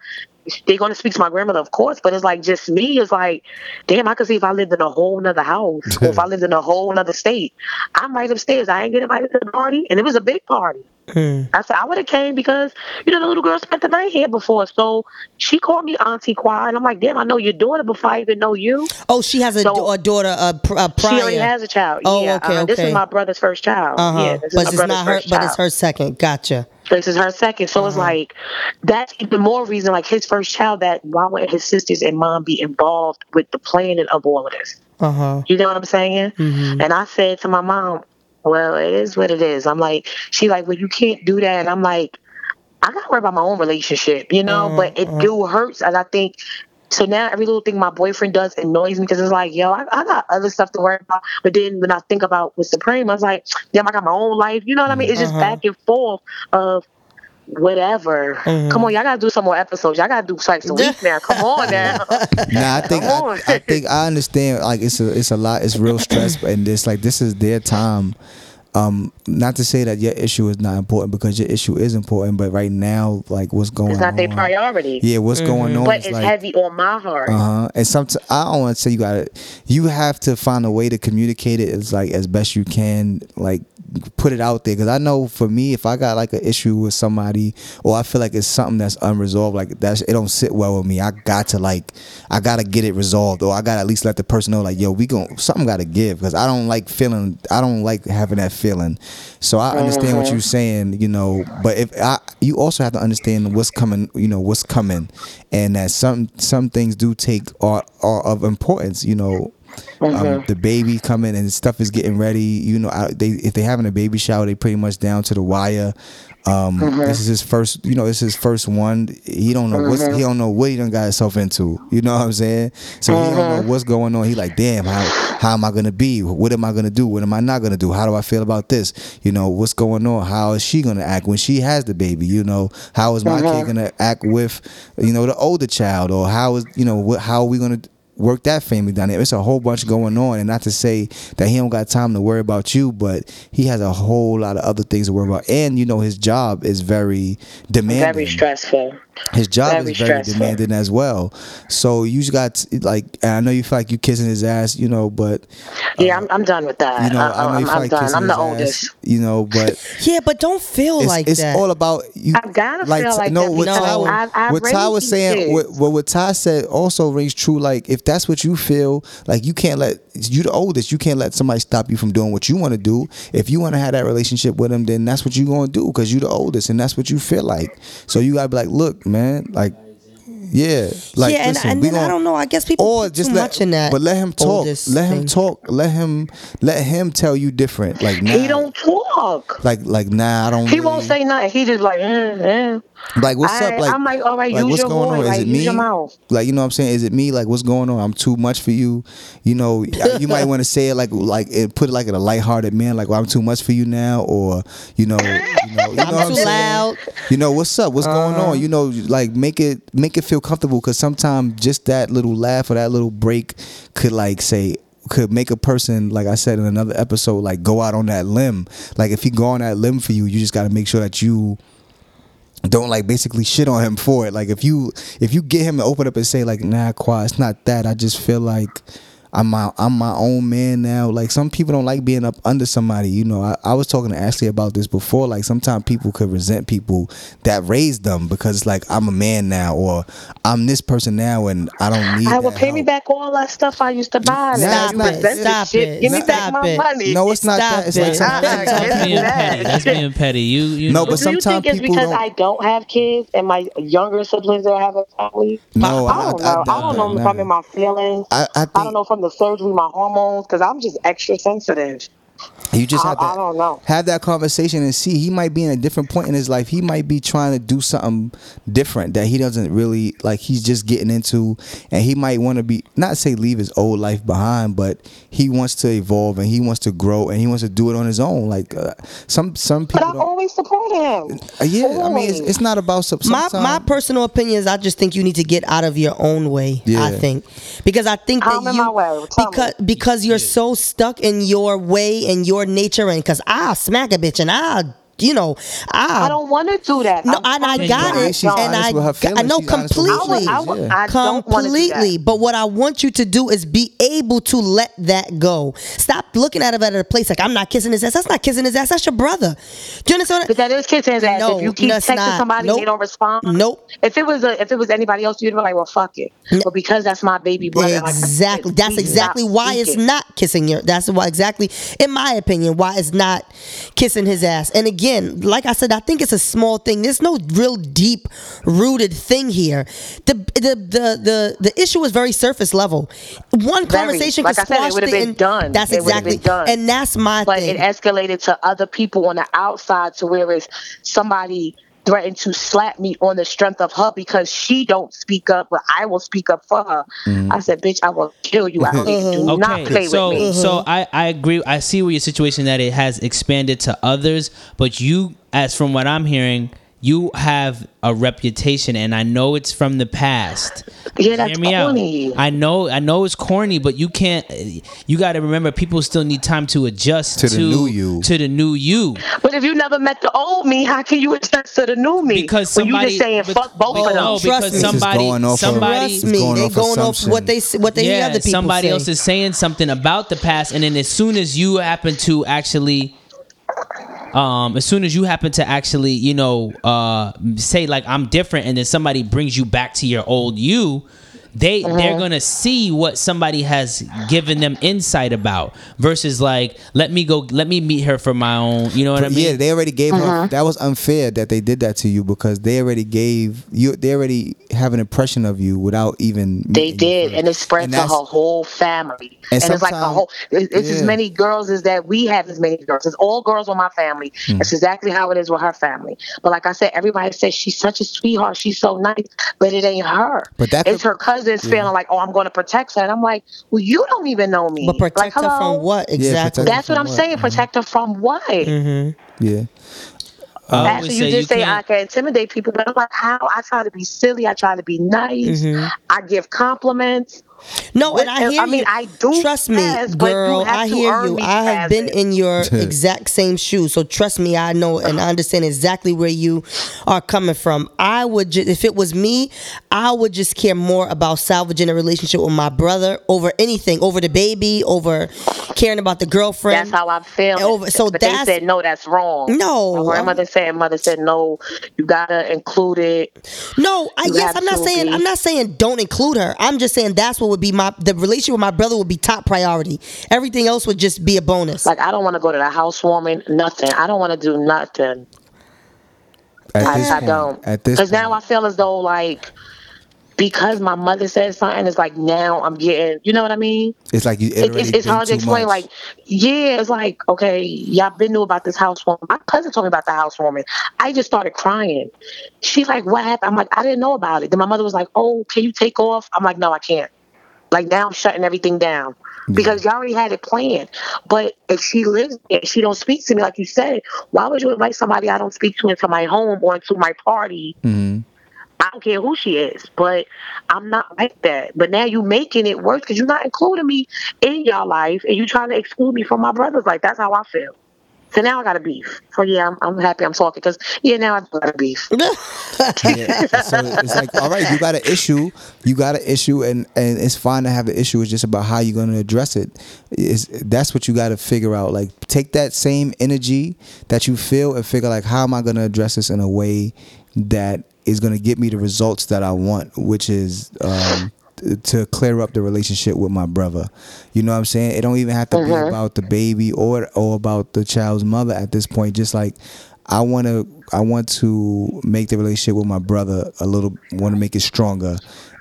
They're gonna speak to my grandmother, of course, but it's like just me. It's like, damn, I could see if I lived in a whole nother house or if I lived in a whole nother state. I'm right upstairs. I ain't get invited to the party, and it was a big party. I said I would have came because you know the little girl spent the night here before, so she called me Auntie Qua, and I'm like, damn, I know your daughter before I even know you. Oh, she has a, So- da- a daughter, a, pr- a prior. She already has a child. Oh, yeah, okay, uh, This is my brother's first child. Uh huh. Yeah, this is but my it's brother's not her. first But child. it's her second. Gotcha. This is her second, so it's Uh-huh. like that's even more reason. Like his first child, that why would his sisters and mom be involved with the planning of all of this? Uh huh. You know what I'm saying? Mm-hmm. And I said to my mom, "Well, it is what it is." I'm like, she like, "Well, you can't do that," and I'm like, I gotta worry about my own relationship, you know. Mm, but it mm. do hurts, and I think so. Now every little thing my boyfriend does annoys me because it's like, yo, I, I got other stuff to worry about. But then when I think about with Supreme, I was like, damn, I got my own life. You know what I mean? It's just mm-hmm. back and forth of. Whatever. Mm-hmm. Come on, y'all gotta do some more episodes. Y'all gotta do twice a week now. Come on now. Nah, I think I. I think I understand. Like it's a it's a lot. It's real stress, and it's like this is their time. Um, not to say that your issue is not important because your issue is important, but right now, like what's going on, It's not their priority. Yeah, what's going on? But it's like, heavy on my heart. uh huh. And sometimes I don't want to say you got to You have to find a way to communicate it as like as best you can. Like put it out there because I know for me, if I got like an issue with somebody or I feel like it's something that's unresolved, like that's it don't sit well with me. I got to like I gotta get it resolved or I gotta at least let the person know like yo we gon' something gotta give because I don't like feeling I don't like having that feeling. So I understand what you're saying, you know. But if I, you also have to understand what's coming, you know, what's coming, and that some some things do take are are of importance, you know. Um, the baby coming and stuff is getting ready. You know, I, they if they having a baby shower, they pretty much down to the wire. Um, This is his first, you know, this is his first one. He don't know what's he don't know what he done got himself into. You know what I'm saying? So he don't know what's going on. He like, damn, how how am I gonna be? What am I gonna do? What am I not gonna do? How do I feel about this? You know, what's going on? How is she gonna act when she has the baby? You know, how is my kid gonna act with, you know, the older child, or how is you know what? How are we gonna work that family dynamic. It's a whole bunch going on, and not to say that he don't got time to worry about you, but he has a whole lot of other things to worry about. And you know, his job is very demanding. Very stressful. His job very is very stressful. demanding as well. So you just got like, I know you feel like you kissing his ass, you know, but Yeah, I'm, I'm done with that. you know, I, I know you am feel like done. kissing I'm the his oldest. ass, you know, but Yeah, but don't feel it's, like it's that. all about you. I gotta feel like no, that what because Ty, I've- I've what Ty was saying, what, what what Ty said also rings true. Like if that's what you feel, like you can't let you the oldest, you can't let somebody stop you from doing what you want to do. If you want to have that relationship with him, then that's what you're gonna do because you're the oldest and that's what you feel like. So you gotta be like, look, man, like. Yeah, like yeah, and, listen, and then I gonna- don't know. I guess people or just too let, much in that. but let him talk. Let him thing. talk. Let him let him tell you different. Like nah, He don't talk. like like nah. I don't. He really- won't say nothing. He just like, mm, mm. Like what's up? Like I'm like, all right, like use what's your going voice, on? Is like, it use me? your mouth. Like you know what I'm saying? Is it me? Like what's going on? I'm too much for you. You know, you might want to say it like like it, put it like in a lighthearted man. Like well, I'm too much for you now, or you know, you know, you know what I'm too saying? loud. You know what's up? What's going on? Uh-huh. You know, like make it make it feel comfortable because sometimes just that little laugh or that little break could like say could make a person like I said in another episode like go out on that limb. Like if he go on that limb for you, you just got to make sure that you don't like basically shit on him for it. Like if you if you get him to open up and say like nah, Qua, it's not that. I just feel like I'm my I'm my own man now. Like some people don't like being up under somebody. You know, I, I was talking to Ashley about this before. Like sometimes people could resent people that raised them because it's like I'm a man now or I'm this person now and I don't need. I will that pay me back all that stuff I used to buy. and Stop now it. Stop shit. it. Give me Stop back my it. money. No, it's not Stop that. It's like it. sometimes, That's That's It's being petty. That's being petty. You you No, know. but Do you sometimes think it's people because don't- I don't have kids and my younger siblings don't have a family? No, I, I- don't I know. I, doubt don't know that, if I'm in my feelings. I, I I think don't know from the surgery, my hormones, because I'm just extra sensitive. You just I- have to I don't know. have that conversation and see. He might be in a different point in his life. He might be trying to do something different that he doesn't really like. He's just getting into, and he might want to be not say leave his old life behind, but he wants to evolve and he wants to grow and he wants to do it on his own. Like uh, some some But people I always support him. Uh, yeah, I mean, it's, it's not about some. my my personal opinion is I just think you need to get out of your own way. I think because I think How that am you I my way? Tell me. because because you're so stuck in your way and your nature and because I'll smack a bitch and I you know I I don't want to do that. no, I'm and I got it, She's and I, with I know She's honest with completely, I would- Yeah. I don't completely. But what I want you to do is be able to let that go. Stop looking at it at a place like I'm not kissing his ass. That's not kissing his ass. That's your brother. Do you understand? But that is kissing his ass. No, if you keep texting not. somebody Nope. and they don't respond. Nope. If it was a, if it was anybody else, you'd be like, well, fuck it. But because that's my baby brother, like Exactly. That's please exactly stop why it's speaking. not kissing your. That's why exactly, in my opinion, why it's not kissing his ass. And again, like I said, I think it's a small thing. There's no real deep rooted thing here. The the the the, the issue is very surface level. One Very. conversation Like could I said, it would've the been done. That's It exactly, done. and that's my But thing. it escalated to other people on the outside to where it's somebody threatened to slap me on the strength of her because she don't speak up, but I will speak up for her. Mm-hmm. I said, bitch, I will kill you. I do not play so with me. so I I agree. I see where your situation that it has expanded to others, but you, as from what I'm hearing, you have a reputation, and I know it's from the past. Yeah, that's Hear me corny. out. I know, I know it's corny, but you can't. You got to remember, people still need time to adjust To the new you. To the new you. But if you never met the old me, how can you adjust to the new me? Because when you somebody just saying fuck both but of them. No, Trust because me. This is somebody, going off somebody, Trust me, going they off going off what they what they hear other people somebody say. else is saying something about the past, and then as soon as you happen to actually, um, as soon as you happen to actually, you know, uh, say like I'm different, and then somebody brings you back to your old you, they Mm-hmm. they're gonna see what somebody has given them insight about versus like let me go let me meet her for my own you know what I mean Yeah, they already gave her. Uh-huh. That was unfair that they did that to you because they already gave you. They already have an impression of you without even. They did, and it spread And to her whole family. And And, it's like a sometime- whole. It's, it's as many girls as that we have as many girls. It's all girls with my family. It's exactly how it is with her family. But like I said, everybody says she's such a sweetheart. She's so nice, but it ain't her. But that it's could- her cousins feeling like, oh, I'm going to protect her, and I'm like, well, you don't even know me. But protect like, her hello? from what exactly? protect her That's what I'm what? saying. Mm-hmm. Protect her from what? Mm-hmm. Yeah. I always Actually, you say just say I can't- can intimidate people, but I'm like, how? I try to be silly. I try to be nice. Mm-hmm. I give compliments. No, But, and I uh, hear I mean, you. I do Trust me, pass, girl. I hear you. I have been passes. in your exact same shoes, so trust me. I know and I understand exactly where you are coming from. I would, just, if it was me, I would just care more about salvaging a relationship with my brother over anything, over the baby, over caring about the girlfriend. That's how I feel. Over- so but that's- they said no, that's wrong. No, my grandmother said, mother said no. You gotta include it. No, I You yes, I'm not saying be. I'm not saying don't include her. I'm just saying that's what would be my the relationship with my brother would be top priority. Everything else would just be a bonus. Like I don't want to go to the housewarming. Nothing. I don't want to do nothing. At I, this I point, don't. At this. Because now I feel as though like because my mother said something, it's like now I'm getting. You know what I mean? it's like you. It It, it's, it's been hard to explain. much. Like, yeah, it's like, okay, y'all been knew about this housewarming. My cousin told me about the housewarming. I just started crying. She's like, what happened? I'm like, I didn't know about it. Then my mother was like, oh, can you take off? I'm like, no, I can't. Like now I'm shutting everything down because y'all already had it planned. But if she lives there, she don't speak to me like you said. Why would you invite somebody I don't speak to into my home or into my party? Mhm. I don't care who she is, but I'm not like that. But now you making it worse because you're not including me in your life and you trying to exclude me from my brother's Like That's how I feel. So now I got a beef. So yeah, I'm, I'm happy I'm talking because yeah, now I got a beef. Yeah. so it's like, all right, you got an issue, you got an issue, and and it's fine to have an issue. It's just about how you're going to address it. Is that's what you got to figure out. Like, take that same energy that you feel and figure like, how am I going to address this in a way that is going to get me the results that I want, which is. Um, to clear up the relationship with my brother. You know what I'm saying? It don't even have to be about the baby or or about the child's mother at this point. Just like I want to I want to make the relationship with my brother a little want to make it stronger.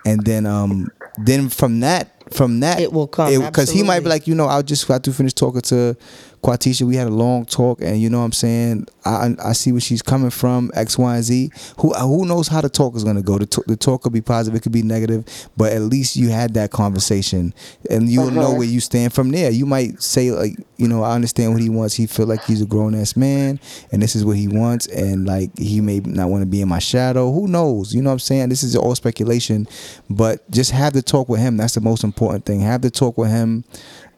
And then um then from that from that It will come, because he might be like, you know, I'll just got to finish talking to Quatisha. We had a long talk, and you know what I'm saying. I I see where she's coming from. X, Y, and Z. Who uh, who knows how the talk is gonna go? The, t- the talk could be positive, it could be negative, but at least you had that conversation, and you'll uh-huh. know where you stand from there. You might say like, you know, I understand what he wants. He feel like he's a grown ass man, and this is what he wants, and like he may not want to be in my shadow. Who knows? You know what I'm saying? This is all speculation, but just have the talk with him. That's the most important thing. Have the talk with him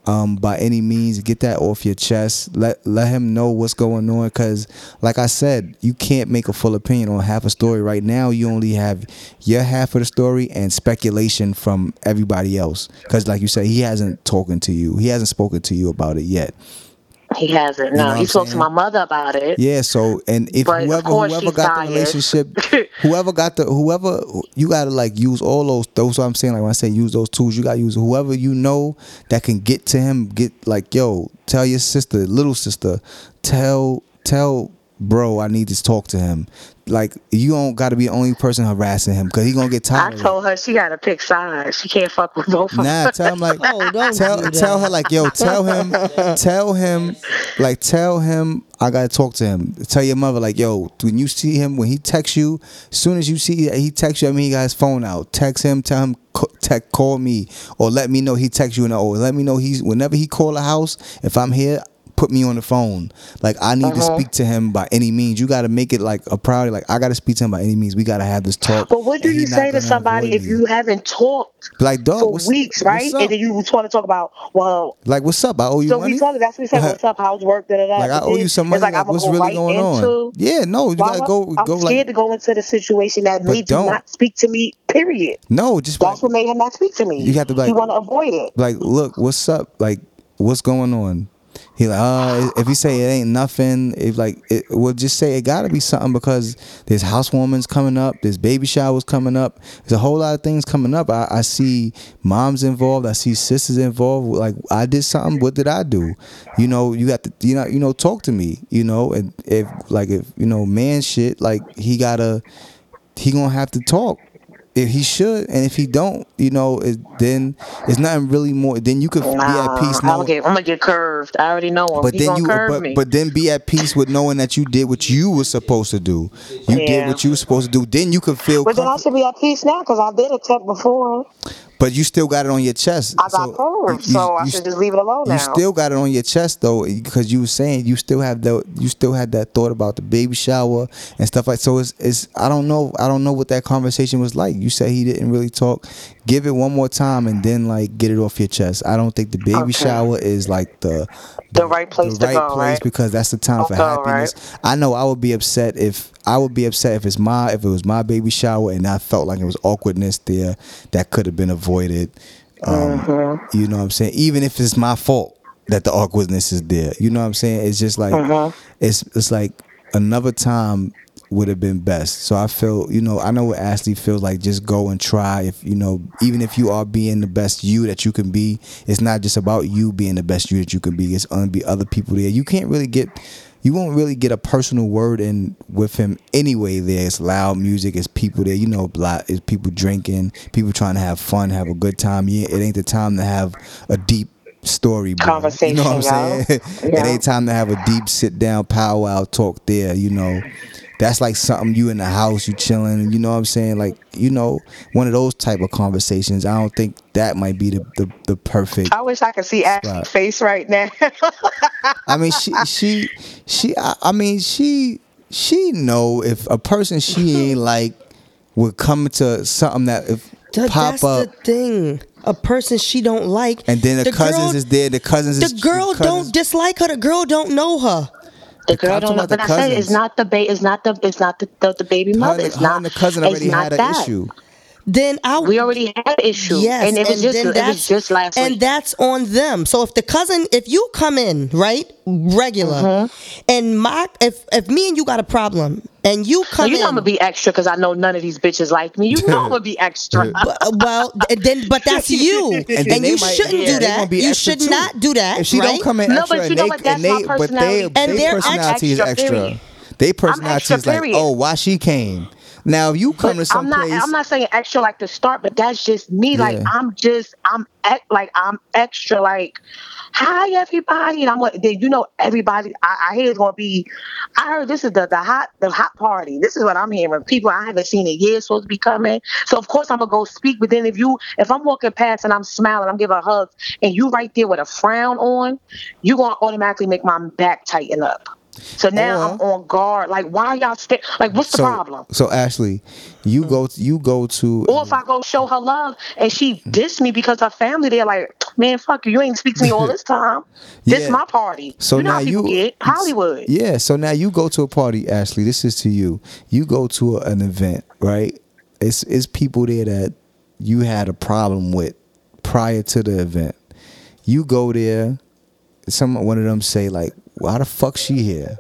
um, by any means. Get that off your chest. Let let him know what's going on. Cause like I said, you can't make a full opinion on half a story right now. You only have your half of the story and speculation from everybody else. Cause like you said, he hasn't talking to you. He hasn't spoken to you about it yet. He hasn't. You know No, he spoke to my mother about it. Yeah. So and if But whoever whoever got the relationship, whoever got the whoever you gotta like use all those. Those what I'm saying. Like when I say use those tools, you gotta use whoever you know that can get to him. Get like yo, tell your sister, little sister, tell tell bro, I need to talk to him. Like you don't got to be the only person harassing him because he gonna get tired. of it. told her she got to pick sides. She can't fuck with both of us. Nah, tell him like Oh, don't tell do that. tell her like yo, tell him tell him like tell him I gotta talk to him. Tell your mother like yo, when you see him when he texts you, as soon as you see he texts you, I mean he got his phone out. Text him, tell him co- call me or let me know he texts you and or let me know he's whenever he call a house. If I'm here. Put me on the phone. Like I need to Uh-huh. speak to him by any means. You got to make it like a priority. Like I got to speak to him by any means. We got to have this talk. But what do you say to somebody if you haven't talked like dog for weeks, right? And then you want to talk about, well, Like, what's up? I owe you so money. we talked. That's what we said. What's up? How's work? Da, da, da. Like, I owe you some money. Like, Like, what's go really right going on? Yeah, no, you Well, gotta go. I'm go scared like to go into the situation that you don't. not speak to me. Period. no, just That's like, what made him not speak to me. You have to like- He want to avoid it. like, look, what's up? Like, what's going on? He like, uh, if you say it ain't nothing, if like, it, we'll just say it got to be something because there's housewarmings coming up, there's baby showers coming up, there's a whole lot of things coming up. I, I see moms involved, I see sisters involved. Like, I did something. What did I do? You know, you got to, you know, you know, talk to me. You know, and if like if you know man shit, like he gotta, he gonna have to talk if he should, and if he don't, you know, it, then it's nothing really more. Then you could be at peace I'm, gonna get, I'm gonna get curved. I already know him. But He then you, curve but, me. but then be at peace with knowing that you did what you were supposed to do. You did what you were supposed to do. Then you could feel, But then I should be at peace now because I did a check before. But you still got it on your chest. I got cold, you- so I you- should just leave it alone now. You still got it on your chest though, because you were saying you still have the you still had that thought about the baby shower and stuff like. So it's it's I don't know I don't know what that conversation was like. You said he didn't really talk. Give it one more time and then like get it off your chest. I don't think the baby Okay. shower is like the The right place the to right go, place right? because that's the time for Okay, happiness. I know I would be upset if I would be upset if it's my if it was my baby shower and I felt like it was awkwardness there that could have been avoided. Um, Mm-hmm. You know what I'm saying? Even if it's my fault that the awkwardness is there. You know what I'm saying? It's just like Mm-hmm. it's it's like another time would have been best. So I feel, you know, I know what Ashley feels like. Just go and try. If you know, even if you are being the best you that you can be, it's not just about you being the best you that you can be. It's gonna be other people there. You can't really get. You won't really get a personal word in with him anyway. There, it's loud music. It's people there. You know, lot. It's people drinking. People trying to have fun, have a good time. Yeah, it ain't the time to have a deep story. bro. Conversation, You know what I'm saying? it Yeah. ain't time to have a deep sit down powwow talk there. You know, that's like something you in the house, you chilling. You know what I'm saying? Like you know, one of those type of conversations. I don't think that might be the the, the perfect. I wish I could see Ashley's Spot. face right now. I mean, she she she. I, I mean, she she know if a person she ain't like would come to something that if Th- pop that's up. the thing. A person she don't like, and then the, cousins girl, is there. The cousins is The girl cousins- don't dislike her. The girl don't know her. The girl don't know. But I said it's not the ba- It's not the. It's not the the, the baby Her, mother. and- It's her not. and the cousin it's already not had an that. issue. Then I We already had issues. Yes, and it was just. then It was that's- just last and week. that's on them. So if the cousin, if you come in right regular, Mm-hmm. and my if if me and you got a problem, and you Well, come you know in, I'm gonna be extra because I know none of these bitches like me. You know I'm gonna be extra. Well, then, but that's you, and, then they you might- shouldn't yeah, do that. You should too. not do that. If she right? don't come in No, extra, but you and know they, what? That's they, my but they, personality. And they they're personality is extra, extra. period. They personality extra, is like, oh, why she came? Now if you come But to some I'm not. place, I'm not saying extra like the start, but that's just me. Like I'm just. I'm like I'm extra. Like hi everybody, and I'm like, you know everybody. I, I hear it's gonna be. I heard this is the the hot the hot party. This is what I'm hearing. People I haven't seen in years supposed to be coming. So of course I'm gonna go speak. But then if you if I'm walking past and I'm smiling, I'm giving a hug, and you right there with a frown on, you gonna automatically make my back tighten up. So now Or- I'm on guard. Like, why y'all stay? Like, what's the so, problem? So Ashley, you go you go to Or if I go show her love and she mm-hmm. diss me because her family, they're like, man, fuck you. You ain't speak to me all this time. This Yeah. my party. So you know now you get Hollywood. Yeah, so now you go to a party, Ashley. This is to you. You go to a, an event, right? It's it's people there that you had a problem with prior to the event. You go there, some one of them say like, "Why the fuck she here?"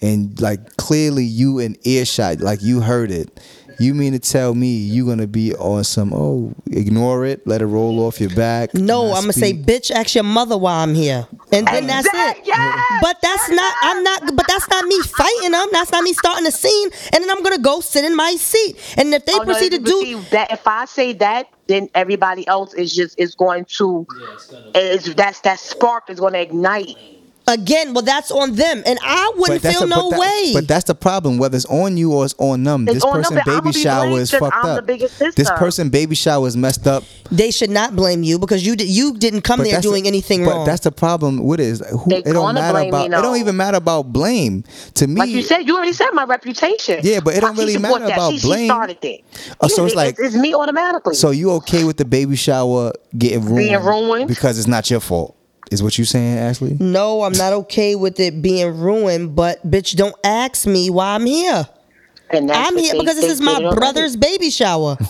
And like clearly you in earshot, like you heard it. You mean to tell me you gonna be on some oh ignore it, let it roll off your back? No, I'm gonna say, bitch, ask your mother why I'm here, and then that's Exact- it. yes, But that's not. I'm not. But that's not me fighting them. That's not me starting a scene, and then I'm gonna go sit in my seat. And if they Oh, no, proceed to do, see, that. If I say that, then everybody else is just is going to. Is that's that spark is going to ignite. Again, well, that's on them, and I wouldn't feel the- no but that- way. But that's the problem. Whether it's on you or it's on them, It's this on person but baby shower blamed is 'cause fucked I'm up. biggest This person baby shower is messed up. they should not blame you because you did, you didn't come But there that's the- doing anything but wrong. that's the problem with it. Is who, They it don't matter blame about. me, It don't even matter about blame to me. Like you said, you already said my reputation. Yeah, but it don't She really matter that. about she, blame. She started uh, it. Oh, so it's like- it's, me automatically. so you okay with the baby shower getting ruined? Being ruined? because it's not your fault. Is what you saying, Ashley? no, I'm not okay with it being ruined. But bitch, don't ask me why I'm here. and that's I'm here they- because this is my it already. brother's baby shower.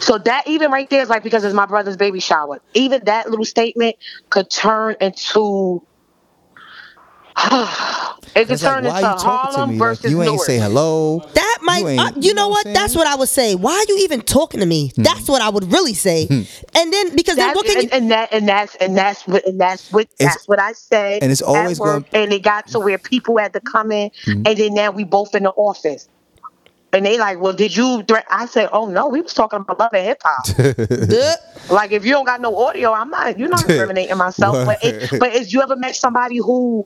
So that even right there is like because it's my brother's baby shower. Even that little statement could turn into it could It's like, turn why into you talking to Harlem me? Like, you ain't Newark. say hello. That might, You you, uh, you, you know know what? what That's what I would say. Why are you even talking to me? That's what I would really say. And then because then That's, what can and, you? and that and that's and that's what and that's what that's what I say. and it's always at work, and it got to where people had to come in, Mm-hmm. and then now we both in the office, and they like, well, did you? Threat? I said, oh no, we was talking about love and hip hop. Like if you don't got no audio, I'm not. You're not incriminating myself. but it, but is you ever met somebody who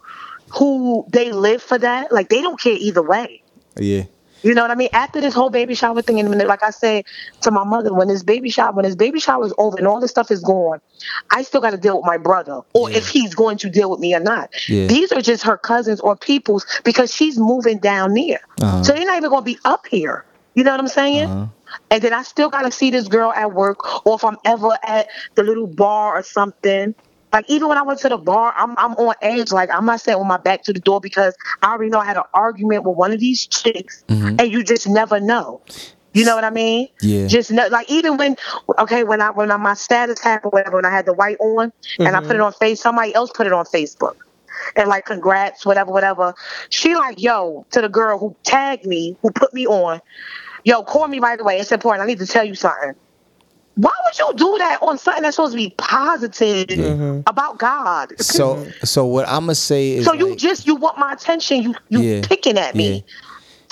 who they live for that? Like they don't care either way. Yeah. You know what I mean? After this whole baby shower thing, and like I said to my mother, when this baby shower, when this baby shower is over and all this stuff is gone, I still got to deal with my brother, or if he's going to deal with me or not. Yeah. These are just her cousins or peoples because she's moving down there, Uh-huh. so they're not even going to be up here. You know what I'm saying? Uh-huh. And then I still got to see this girl at work, or if I'm ever at the little bar or something. Like even when I went to the bar, I'm I'm on edge. Like I'm not sitting with my back to the door because I already know I had an argument with one of these chicks, mm-hmm. and you just never know. You know what I mean? Yeah. Just know, like even when okay when I when I, my status happened whatever when I had the white on and I put it mm-hmm. on face somebody else put it on Facebook and like congrats whatever whatever. She like yo to the girl who tagged me who put me on. Yo, call me by the way. It's important. I need to tell you something. Why would you do that on something that's supposed to be positive mm-hmm. about God? So mm-hmm. so what I'm gonna say is So you like- just you want my attention. You you Yeah, picking at me. yeah.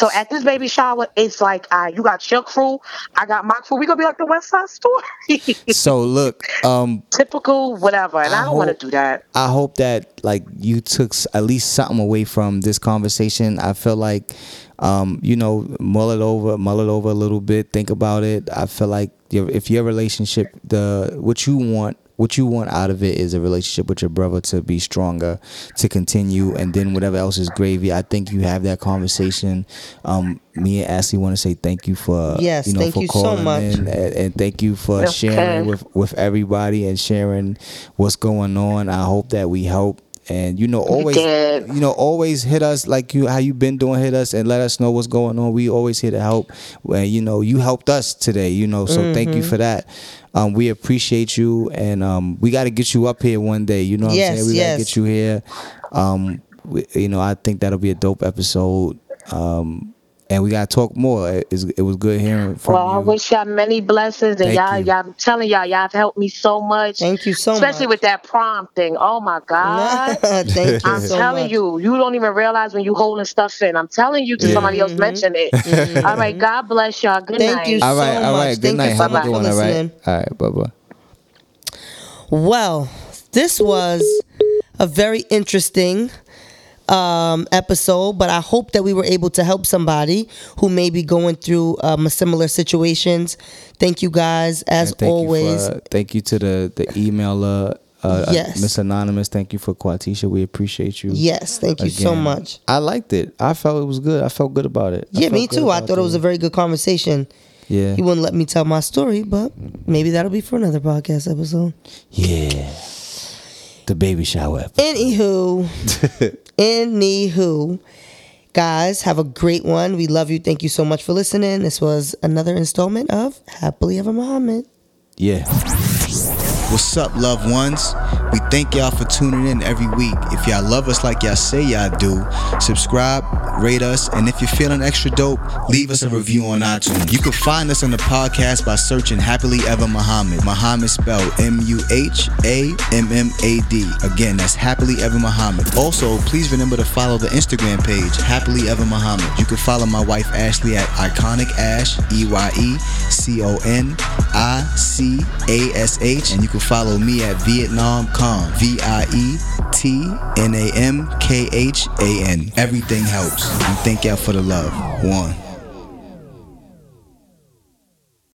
So at this baby shower, it's like uh, you got your crew, I got my crew. We gonna be like the West Side Story. so look, um Typical, whatever. And I, I don't want to do that. I hope that like you took at least something away from this conversation. I feel like, um, you know, mull it over, mull it over a little bit, think about it. I feel like your, if your relationship, the what you want, what you want out of it is a relationship with your brother to be stronger, to continue, and then whatever else is gravy. I think you have that conversation. Um, me and Ashley want to say thank you for Yes, you know thank for you so much. in and, and thank you for Okay. sharing with with everybody and sharing what's going on. I hope that we help. And you know, always you know, always hit us like you how you been doing. Hit us and let us know what's going on. We always here to help. Well, you know, you helped us today. You know, so thank Mm-hmm. you for that. Um, we appreciate you, and um, we got to get you up here one day. You know what Yes, I'm saying? We yes. got to get you here. Um, we, you know, I think that'll be a dope episode. Um, and we got to talk more. It, it was good hearing from you. Well, I wish y'all many blessings, and Thank y'all, you. y'all, I'm telling y'all, y'all have helped me so much. Thank you so Especially much. Especially with that prom thing. Oh my God. Thank you I'm so telling much. you, you don't even realize when you holding stuff in. I'm telling you, 'cause Yeah. somebody else mm-hmm. mentioned it. Mm-hmm. All right, God bless y'all. Good night. Thank night. you all right, so all right. much. Good Thank you night. so Have a much good one. All right, all right. Bye bye. Well, this was a very interesting um, episode, but I hope that we were able to help somebody who may be going through um, similar situations. Thank you guys, as thank always. You for, thank you to the the emailer, uh, Yes. Miss Anonymous. Thank you for Quatisha. We appreciate you. yes, thank you so much. I liked it. I felt it was good. I felt good about it. Yeah, me too. I thought it was a very good conversation. yeah. He wouldn't let me tell my story, but maybe that'll be for another podcast episode. Yeah. The baby shower. episode. Anywho, anywho, guys, have a great one. We love you. Thank you so much for listening. This was another installment of Happily Ever Muhammad. Yeah. What's up, loved ones? We thank y'all for tuning in every week. If y'all love us like y'all say y'all do, subscribe, rate us, and if you're feeling extra dope, leave us a review on iTunes. You can find us on the podcast by searching Happily Ever Muhammad. Muhammad spelled M U H A M M A D. Again, that's Happily Ever Muhammad. Also, please remember to follow the Instagram page, Happily Ever Muhammad. You can follow my wife Ashley at Iconic Ash, E Y E C O N I C A S H, and you can follow me at Vietnam Khan, V I E T N A M K H A N. Everything helps. And thank y'all for the love. One.